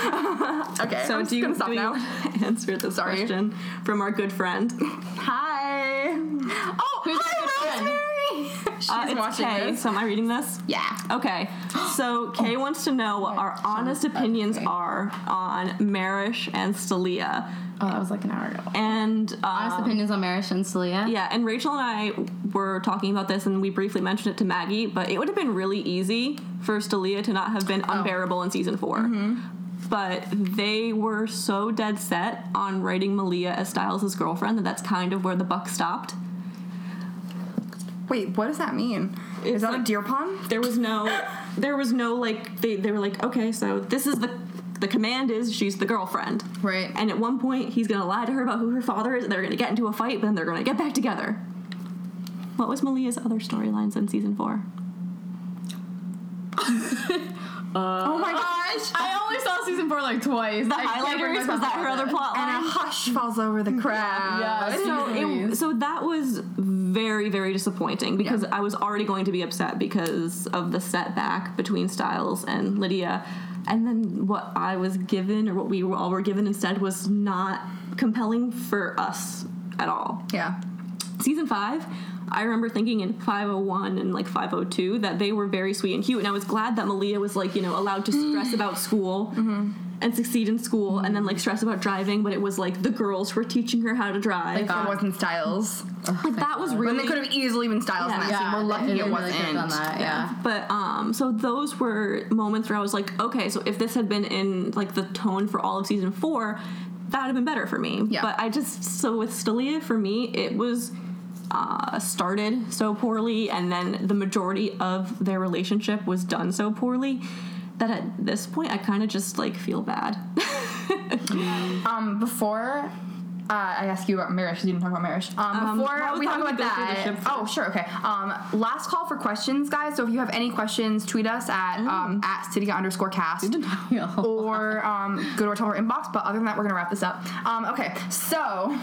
okay, So I'm do you, gonna stop do now. [laughs] answer this Sorry. question from our good friend? Hi. Oh, Who's hi, your good friend? Rosemary. [laughs] She's Uh, it's watching Kay. this. So am I reading this? Yeah. Okay. So [gasps] Kay wants to know what our honest opinions okay. are on Marrish and Stalia. Oh, that was like an hour ago. And uh, Honest opinions on Marrish and Stalia. Yeah, and Rachel and I were talking about this, and we briefly mentioned it to Maggie. But it would have been really easy for Stalia to not have been unbearable in season 4 But they were so dead set on writing Malia as Stiles' girlfriend that that's kind of where the buck stopped. Wait, what does that mean? It's Is that a deer pond? There was no, there was no like they they were like okay, so this is the the command is she's the girlfriend. Right. And at one point, he's gonna lie to her about who her father is. They're gonna get into a fight, but then they're gonna get back together. What was Malia's other storylines in season four? [laughs] Uh, oh my gosh! I only saw season four like twice. The I highlighters was that her other it. plot and a hush falls over the [laughs] crowd. Yeah, so, it, so that was very very disappointing because I was already going to be upset because of the setback between Stiles and Lydia, and then what I was given or what we all were given instead was not compelling for us at all. Yeah. season five i remember thinking in 501 and like 502 that they were very sweet and cute and i was glad that malia was like you know allowed to stress [gasps] about school mm-hmm. And succeed in school and then like stress about driving but it was like the girls were teaching her how to drive Like It wasn't Stiles. like that was really When they could have easily been Stiles in that Yeah. scene. We're lucky they it really wasn't. could've that, yeah. But um, so those were moments where I was like, okay, so if this had been in like the tone for all of season four, that would have been better for me. Yeah. But I just so with Stalia for me, it was uh, started so poorly, and then the majority of their relationship was done so poorly that at this point I kind of just like feel bad. [laughs] Um, before uh, I ask you about Marrish, 'cause you didn't talk about Marrish. Um, Um, before I we talk about we'd go through the that, oh sure, okay. Um, last call for questions, guys. So if you have any questions, tweet us at um, at Stydia underscore cast. or um, go to our Tumblr inbox. But other than that, we're gonna wrap this up. Um, okay, so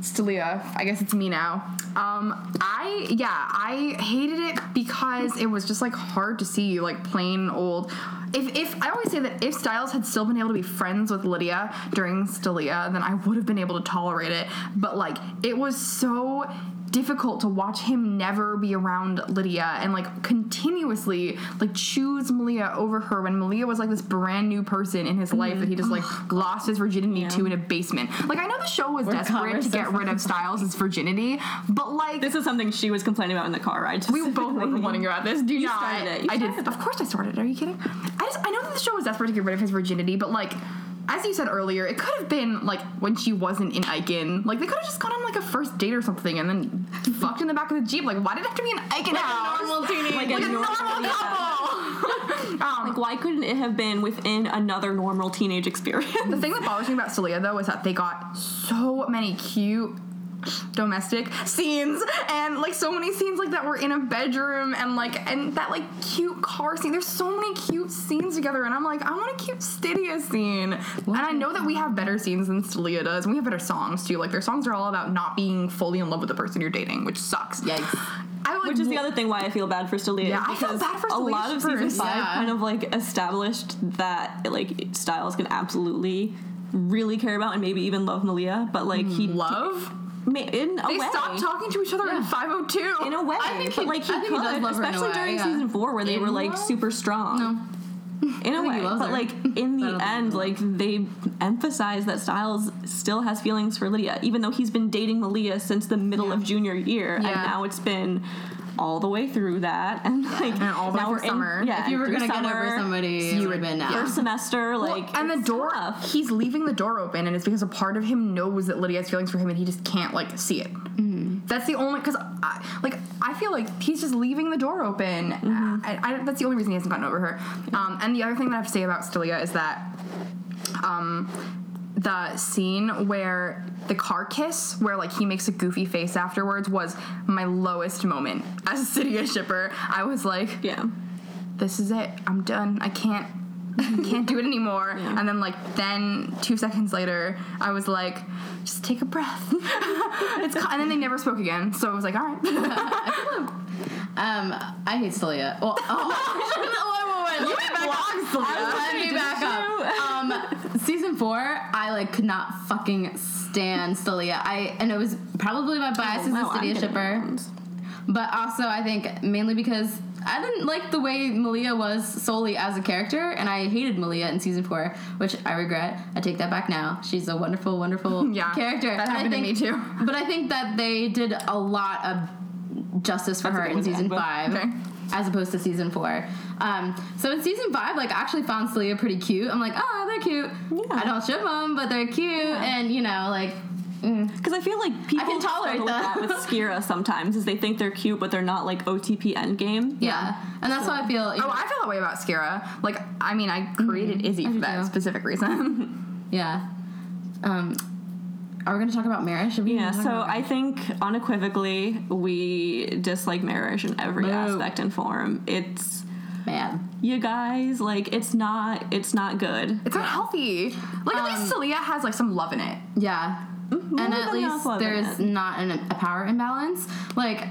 Stalia, I guess it's me now. Um, I yeah, I hated it because it was just like hard to see like plain old. If if I always say that if Stiles had still been able to be friends with Lydia during Stalia, then I would have been able to tolerate it. But like it was so difficult to watch him never be around Lydia and like continuously like choose Malia over her when Malia was like this brand new person in his mm-hmm. life that he just like [sighs] lost his virginity to in a basement. Like I know the show was desperate to get rid of Stiles' virginity, but like this is something she was complaining about in the car ride. we both were complaining about this. Do not. started it. You I did. started Of course, I started. Are you kidding? I just I know that the show was desperate to get rid of his virginity, but like. As you said earlier, it could have been like when she wasn't in Eichen. Like they could have just gone on like a first date or something and then fucked in the back of the jeep. Like why did it have to be an Eichen house? normal teenage- like, Like a normal, normal- couple. [laughs] um, Like, why couldn't it have been within another normal teenage experience? The thing that bothers me about Stalia though is that they got so many cute domestic scenes and like so many scenes like that were in a bedroom and like and that like cute car scene. There's so many cute scenes together and I'm like, I want a cute Stydia scene. And I know that we have better scenes than Stalia does, and we have better songs too. Like their songs are all about not being fully in love with the person you're dating, which sucks. Yikes. Like Which is the other thing why I feel bad for Stalia. Yeah, I feel bad for a lot of season five Yeah. kind of like established that like Stiles can absolutely really care about and maybe even love Malia, but like he mm, love. In a They way. stopped talking to each other in 502. in a way, I think but he- like he I he could, does love her in a especially way, during yeah. season four where they In were like love? super strong. No. in a way, but her. like in [laughs] the end, like they emphasize that Stiles still has feelings for Lydia, even though he's been dating Malia since the middle of junior year, and now it's been all the way through that, [laughs] and like And all now we're in- yeah, If you were gonna get over summer, somebody, you would have been now. first semester, Well, like and the door tough. he's leaving the door open and it's because a part of him knows that lydia has feelings for him and he just can't like see it. That's the only because I, like i feel like he's just leaving the door open. I, I, that's the only reason he hasn't gotten over her. Um, and the other thing that i have to say about Stalia is that um, the scene where the car kiss where like he makes a goofy face afterwards was my lowest moment as a Stydia [laughs] shipper i was like yeah. this is it. I'm done. I can't I can't do it anymore. [laughs] And then like then two seconds later, I was like, just take a breath. [laughs] it's and then they never spoke again. So I was like, all right. Um, I hate Stalia. Well, oh, wait, wait, wait. Let me back up. Let me back up. [laughs] Um, season four, I like could not fucking stand Stalia. I and it was probably my bias as Wow, a I'm Stydia getting shipper. but also I think mainly because I didn't like the way Malia was solely as a character, and I hated Malia in season four, which I regret. I take that back now. She's a wonderful, wonderful [laughs] Yeah, character. that And I happened to me too. But I think that they did a lot of justice for That's her in season five. Okay. As opposed to season four. Um, so in season five, like I actually found Stalia pretty cute. I'm like, oh, they're cute. Yeah. I don't ship them, but they're cute, and you know, like, mm, Because I feel like people can tolerate struggle that. with that with Skira sometimes, is they think they're cute, but they're not like OTP endgame. yeah. And that's how I feel. you Oh, know, I feel that way about Skira. Like, I mean, I created Izzy I for that too. specific reason. [laughs] Yeah. Um, are we going to talk about Marrish? Should we Yeah, so I think unequivocally we dislike Marrish in every Boo. aspect and form. It's man? you guys like it's not it's not good. It's not healthy. Like, at least um, Stalia has like some love in it. Yeah. Mm-hmm, and at least there's it. not an, a power imbalance. Like.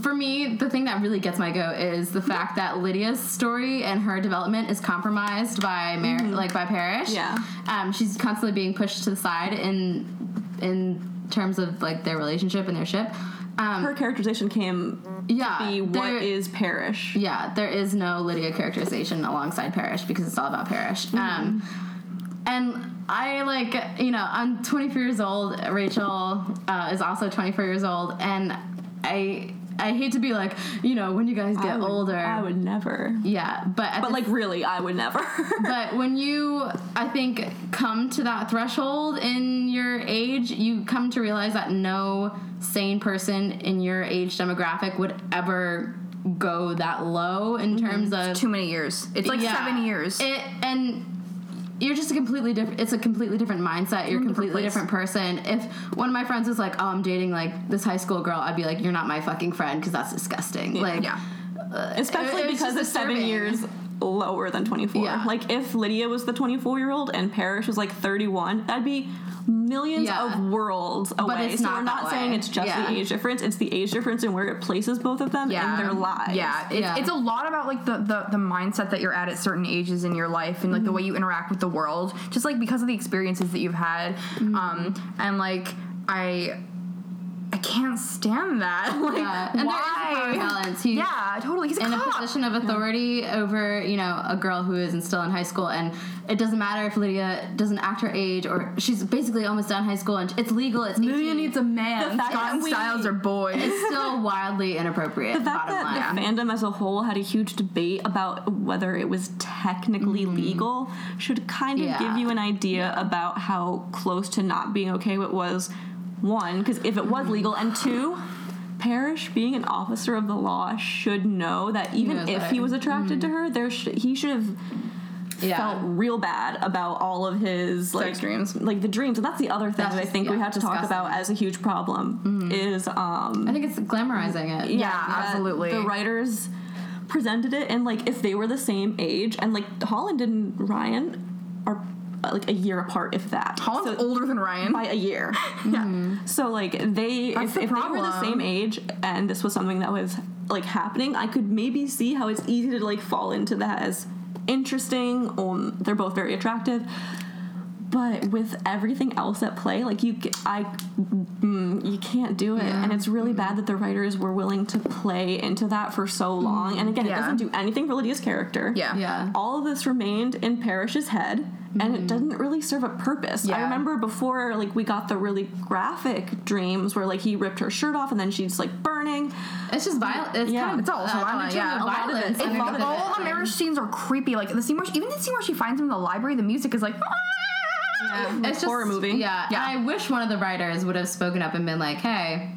For me, the thing that really gets my goat is the fact that Lydia's story and her development is compromised by Mar- mm-hmm. like by Parrish. Yeah. um, she's constantly being pushed to the side in in terms of like their relationship and their ship. Um, Her characterization came yeah, to be what there- is Parrish. Yeah, there is no Lydia characterization alongside Parrish because it's all about Parrish. Um, and I like, you know, I'm 24 years old. Rachel uh, is also 24 years old, and I I hate to be like, you know, when you guys get I would- older. I would never. yeah, but But like really, I would never. [laughs] but when you i think come to that threshold in your age you come to realize that no sane person in your age demographic would ever go that low in mm-hmm. terms of Too many years. It's like Yeah. seven years. it and you're just a completely different it's a completely different mindset. You're a completely place. different person. If one of my friends was like oh i'm dating like this high school girl i'd be like you're not my fucking friend because that's disgusting. Like yeah. Uh, Especially It- because it's seven years lower than 24. Yeah. Like if Lydia was the 24 year old and Parrish was like 31, that'd be millions Yeah. of worlds away. it's so not we're not that saying way. it's just Yeah. the age difference, it's the age difference and where it places both of them in their lives. Yeah, it's, Yeah. it's a lot about like the, the the mindset that you're at at certain ages in your life and like the way you interact with the world, just like because of the experiences that you've had, um, and like I. I can't stand that. [laughs] Like, Yeah, and there is why? power balance. He- yeah, totally. He's a in a position of authority over you know a girl who is still in high school and it doesn't matter if lydia doesn't act her age or she's basically almost done high school and it's legal it's 18. Lydia needs a man. The fact Scott and Stiles are boys. it's still [laughs] wildly inappropriate The fact bottom that line the fandom as a whole had a huge debate about whether it was technically mm-hmm. legal should kind of. Yeah. give you an idea about how close to not being okay it was. One, because if it was legal, and two, Parrish, being an officer of the law, should know that even if he was attracted to her, there sh- he should have yeah. felt real bad about all of his like dreams. like the dreams, and that's the other thing That's that I just- think we have to talk about as a huge problem is um i think it's glamorizing it. Yeah, that absolutely. The writers presented it, and like if they were the same age, and like Holland and Ryan are like a year apart, if that. Holland's So- older than Ryan. by a year. [laughs] yeah. So like they, That's if, the if they were the same age, and this was something that was like happening, I could maybe see how it's easy to like fall into that as interesting. Um, they're both very attractive. But with everything else at play, like you, I, mm, you can't do it, and it's really bad that the writers were willing to play into that for so long. And again, it doesn't do anything for Lydia's character. Yeah. yeah All of this remained in Parrish's head, and it doesn't really serve a purpose. yeah. I remember before, like we got the really graphic dreams where like he ripped her shirt off and then she's like burning. it's just violent it's Yeah. kind of It's also uh, violent, undertones yeah. of A lot of it. It's a of it. it. all the Marrish scenes are creepy. Like the scene where she, even the scene where she finds him in the library, the music is like. Yeah, it's just horror movie. Yeah, Yeah. I wish one of the writers would have spoken up and been like, "Hey,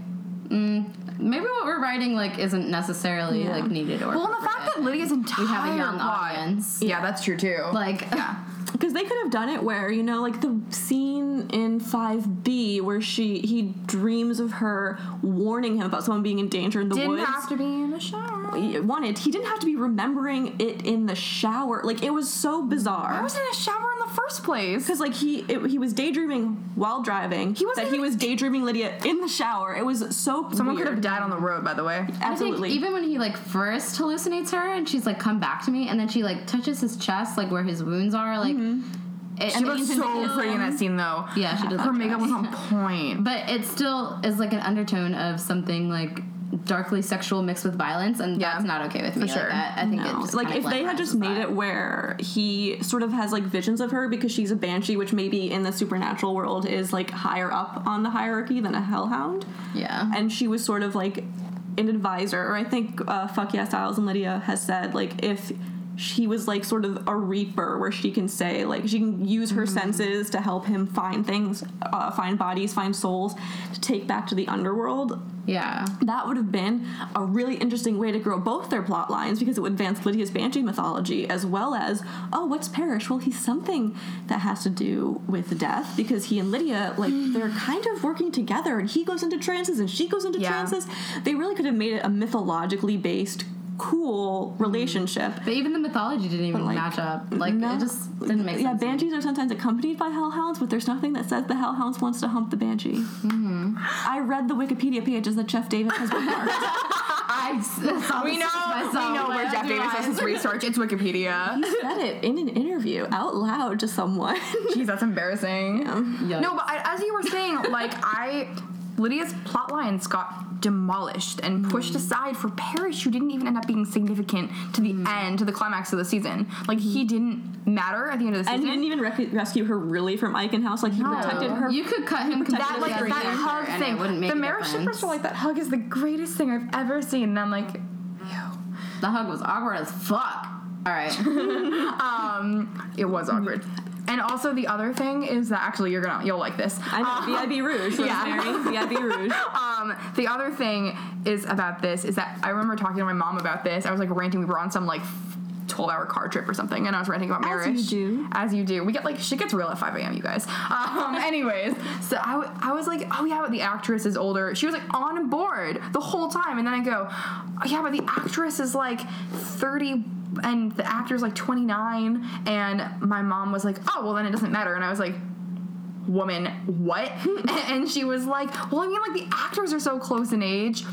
mm, maybe what we're writing like isn't necessarily Yeah. like needed or." Well, and the fact that Lydia's entire we have a young plot- audience, Yeah, that's true too. like, yeah. Because they could have done it where you know, like the scene in Five B where she he dreams of her warning him about someone being in danger in the Didn't woods. have to be in the shower. He wanted he didn't have to be remembering it in the shower. Like it was so bizarre I was in a shower in the first place. Because like he it, he was daydreaming while driving. He wasn't that he was daydreaming Lydia in the shower. It was so Someone weird. could have died on the road, by the way. Absolutely. even when he like first hallucinates her and she's like, "Come back to me," and then she like touches his chest, like where his wounds are, like. It, She looked leans so pretty in that scene, though. Yeah, she does Her makeup was on point. But it still is like an undertone of something like darkly sexual mixed with violence, and Yeah. that's not okay with me. For sure. Like that, I think No. just like if they had just made it where he sort of has like visions of her because she's a banshee, which maybe in the supernatural world is like higher up on the hierarchy than a hellhound. yeah, and she was sort of like an advisor or i think uh, fuck yeah styles and lydia has said like if she was like sort of a reaper where she can say like she can use her senses to help him find things uh, find bodies find souls to take back to the underworld yeah. that would have been a really interesting way to grow both their plot lines because it would advance Lydia's banshee mythology as well as oh what's Parrish well he's something that has to do with death because he and Lydia like [gasps] they're kind of working together and he goes into trances and she goes into Yeah. trances they really could have made it a mythologically based cool relationship But even the mythology didn't even like, match up. Like No. it just didn't make yeah sense. to me. banshees are sometimes accompanied by hellhounds but there's nothing that says the hellhounds wants to hump the banshee Mm-hmm. I read the Wikipedia pages that Jeff Davis has bookmarked [laughs] I saw We know, myself, we know where Jeff do Davis does his [laughs] research. It's Wikipedia. He said it in an interview out loud to someone. Jeez, that's embarrassing. Yikes. No, but I, as you were saying, like I, Lydia's plot lines got demolished and pushed Mm. aside for Parrish, who didn't even end up being significant to the Mm. end, to the climax of the season. Like he didn't matter at the end of the season. and he didn't even rec- rescue her really from Eichen Like, he protected her. You could cut him that completely like that hug and thing. It wouldn't make the a Marrish difference. shippers were like that hug is the greatest thing I've ever seen, and I'm like, ew. The hug was awkward as fuck. All right. [laughs] um, it was awkward. And also the other thing is that actually you're gonna you'll like this. I know, VIB Rouge, [laughs] yeah. VIB Rouge. [laughs] Um, the other thing is about this is that I remember talking to my mom about this. I was like ranting. We were on some like. 12 hour car trip or something and I was ranting about Marrish. As you do. As you do. We get like, shit gets real at 5 a.m., you guys. Um, [laughs] anyways, so I, w- I was like, oh yeah, but the actress is older. She was like on board the whole time. And then I go, oh yeah, but the actress is like 30 and the actor's like 29. And my mom was like, oh, well then it doesn't matter. And I was like, woman, what? [laughs] and she was like, well, I mean, like the actors are so close in age.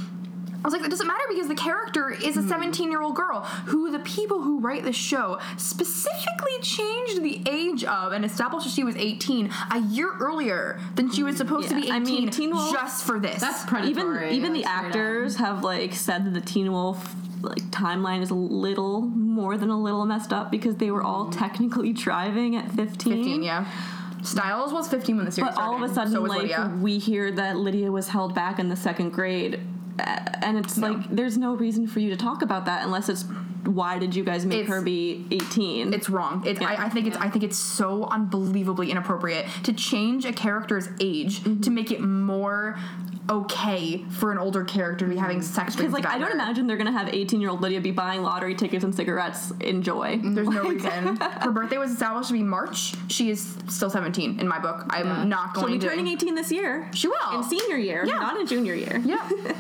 I was like, that doesn't matter because the character is a hmm. 17 year old girl who the people who write the show specifically changed the age of and established that she was 18 a year earlier than she was supposed to be 18 I mean, Teen Wolf- just for this. That's Even predatory. even the like, straight actors have like said that the Teen Wolf like timeline is a little more than a little messed up because they were all hmm. technically driving at 15. 15, yeah. Stiles was 15 when the series But all of a sudden, so like Lydia. we hear that Lydia was held back in the second grade, and it's like there's no reason for you to talk about that unless it's why did you guys make It's- her be 18? It's wrong. It's, I, I think it's I think it's so unbelievably inappropriate to change a character's age Mm-hmm. to make it more okay for an older character to be having sex because like I don't her. imagine they're gonna have 18 year old Lydia be buying lottery tickets and cigarettes in joy. There's no [laughs] reason. Her birthday was established to be March. She is still 17 in my book. I'm not She'll going be to. turning 18 this year. She will. in senior year, Yeah. not in junior year. Yeah. [laughs]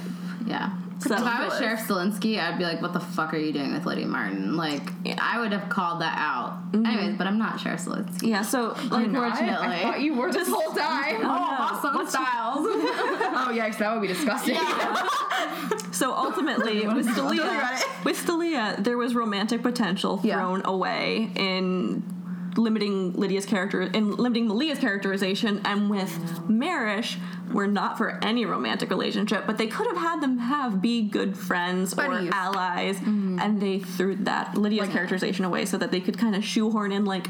Yeah. So- if I was Sheriff Stilinski, I'd be like, "What the fuck are you doing with Lydia Martin?" Like, I would have called that out. Mm-hmm. Anyways, but I'm not Sheriff Stilinski. Yeah, so like Unfortunately. I thought you were this whole time. Oh, oh, no. awesome What's- stiles. [laughs] oh yikes, that would be disgusting. [laughs] So ultimately, [laughs] with Stalia, with Stalia, there was romantic potential Yeah. thrown away in limiting Lydia's character, in limiting Malia's characterization, and with Marish, we're not for any romantic relationship, but they could have had them have be good friends Buddies. or allies, mm-hmm. and they threw that Lydia's characterization away so that they could kind of shoehorn in like,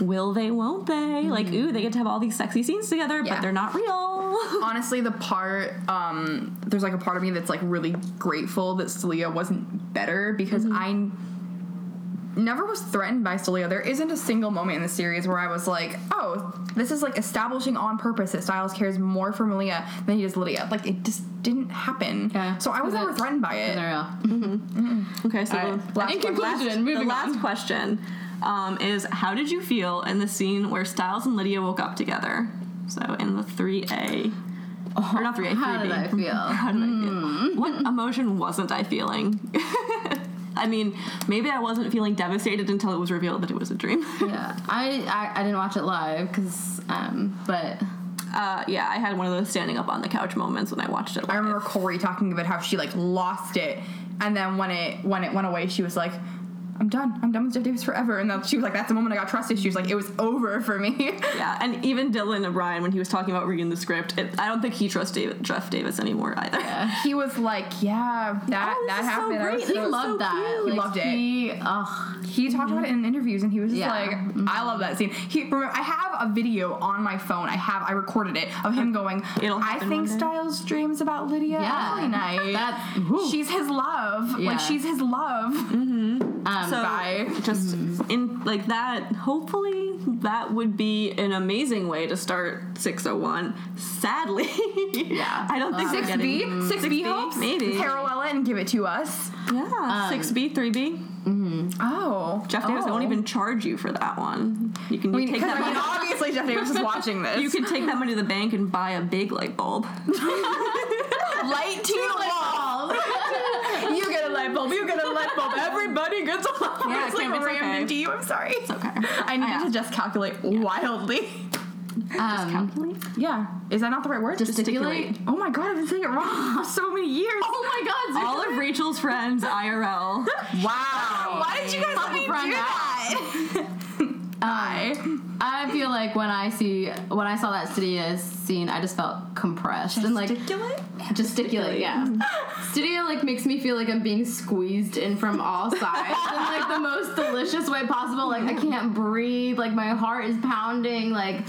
will they, won't they? Mm-hmm. Like, ooh, they get to have all these sexy scenes together, Yeah. but they're not real. [laughs] Honestly, the part um, there's like a part of me that's like really grateful that Stalia wasn't better because mm-hmm. I never was threatened by Stalia. There isn't a single moment in the series where I was like, oh, this is like establishing on purpose that Stiles cares more for Malia than he does Lydia. Like it just didn't happen. Yeah. So I was never threatened by Isn't it. real? Mm-hmm. Mm-hmm. Okay, so All right, the last in conclusion, Last- moving the last on. question um, is how did you feel in the scene where Styles and Lydia woke up together? So in the three A, or not three A, three How did I B. feel? [laughs] How did I feel? Hmm. What emotion wasn't I feeling? [laughs] I mean, maybe I wasn't feeling devastated until it was revealed that it was a dream. [laughs] yeah, I, I I didn't watch it live because um, but uh, yeah, I had one of those standing up on the couch moments when I watched it. I remember Corey talking about how she like lost it, and then when it when it went away, she was like, I'm done. I'm done with Jeff Davis forever. And then she was like, that's the moment I got trust issues. Like, it was over for me. [laughs] Yeah, and even Dylan O'Brien, when he was talking about reading the script, it, I don't think he trusts David, Jeff Davis anymore either. Yeah. he was like, yeah, that, Oh, that is so happened. Great. was He so- loved so that. Like, He loved it. He, ugh. He talked about it in interviews, and he was just Yeah. like, "I love that scene." He, remember, I have a video on my phone. I have, I recorded it of him going, It'll "I think. Stiles dreams about Lydia Yeah. every night. That's- she's his love. Yeah. Like she's his love." Um, Um, so Bye. just mm-hmm. in like that, hopefully that would be an amazing way to start 601. Sadly, Yeah. [laughs] I don't think um, Six we're B, six B hopes, maybe. parallel it and give it to us. Yeah, um, six B, three B. Mm-hmm. Oh, Jeff Davis oh. won't even charge you for that one. You can mean, take that [laughs] I mean, money. obviously Jeff Davis is watching this. You can take that money to the bank and buy a big light bulb. [laughs] light to the wall. You get a light bulb. You get a light bulb. [laughs] Everybody gets a light bulb. Yeah, it's like Kim, it's rammed okay. into you. I'm sorry. It's okay. I needed Yeah. to just calculate wildly. um, Calculate. Yeah, is that not the right word? Gesticulate? Oh my god, I've been saying it wrong for [laughs] so many years. Oh my god, All of Rachel's friends IRL. [laughs] wow. Why did you guys let me do that? Bye. I feel like when I see when I saw that Stydia scene, I just felt compressed and like Gesticulate? gesticulate. Yeah, Stydia like makes me feel like I'm being squeezed in from all sides in like the most delicious way possible. Like I can't breathe. Like my heart is pounding. Like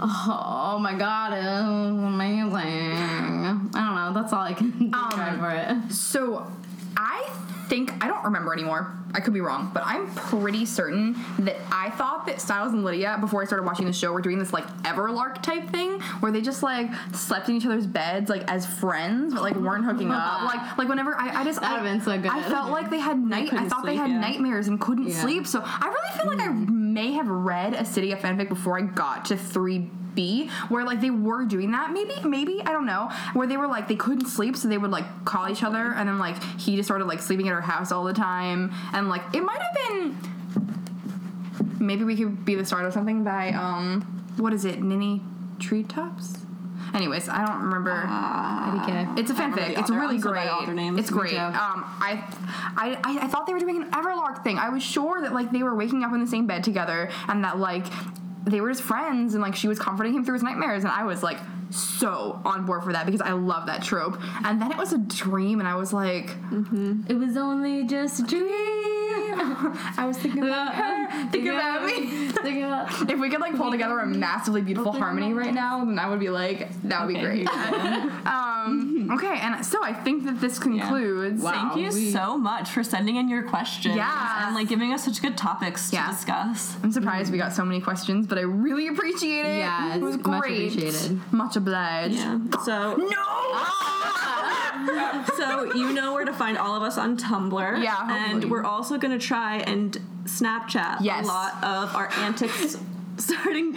oh my god, was amazing. I don't know. That's all I can describe um, for it. So, I think I don't remember anymore. I could be wrong, but I'm pretty certain that I thought that Stiles and Lydia, before I started watching the show, were doing this like Everlark type thing where they just like slept in each other's beds like as friends, but like weren't hooking up. Like like whenever I, I just That'd I, been so good. I felt like they had night. I thought they had yeah. nightmares and couldn't Yeah. sleep. So I really feel like I mm. may have read a Stydia fanfic before I got to three. B, where like they were doing that, maybe, maybe I don't know, where they were like they couldn't sleep, so they would like call each other, and then like he just started like sleeping at her house all the time, and like it might have been, maybe we could be the start of something by um, what is it, Ninny Treetops? Anyways, I don't remember. IDK. It's a fanfic. It's really I'm so bad great. at author names. It's great. Um, I, I, I, I thought they were doing an Everlark thing. I was sure that like they were waking up in the same bed together, and that like they were just friends, and like she was comforting him through his nightmares, and I was like so on board for that because I love that trope. And then it was a dream, and I was like, mm-hmm. It was only just a dream. [laughs] I was thinking about her, [laughs] thinking about me. Think about [laughs] If we could like pull together a massively beautiful harmony right now, then that would be like that would be Okay, great. um, okay, and so I think that this concludes. Wow. Thank you we- so much for sending in your questions Yeah. and like giving us such good topics Yeah. to discuss. I'm surprised we got so many questions, but I really appreciate it. Yeah, it was it's much great. appreciated. Much obliged. Yeah. So [gasps] No. So you know where to find all of us on Tumblr. Yeah, And we're also gonna try and Snapchat Yes. a lot of our antics [laughs] starting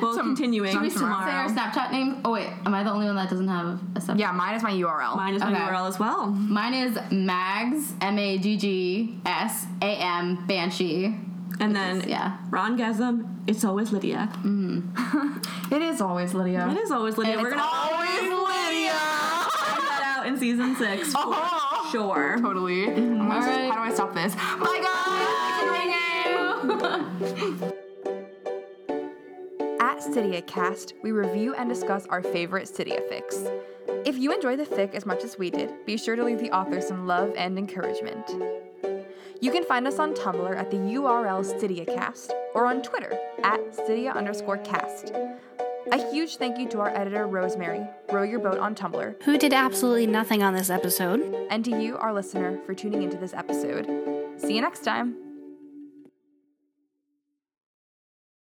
well continuing Should we tomorrow. Say our Snapchat name. Oh wait, am I the only one that doesn't have a Snapchat? Yeah, mine is my URL. Mine is my URL as well. Mine is Mags M A G G S A M Banshee. And then yeah. Ron Gasm, it's always Lydia. Mm. [laughs] It is always Lydia. It is always Lydia. And We're it's gonna always Lydia. Find that out in season six [laughs] for Oh. sure. Totally. Mm-hmm. I'm gonna- Alright. How do I stop this? Bye guys. At Stydia Cast, we review and discuss our favorite Stydia fics. If you enjoy the fic as much as we did, be sure to leave the author some love and encouragement. You can find us on Tumblr at the URL StydiaCast or on Twitter at Stydia underscore cast. A huge thank you to our editor, Rosemary, Row Your Boat on Tumblr, Who did absolutely nothing on this episode. and to you, our listener, for tuning into this episode. See you next time.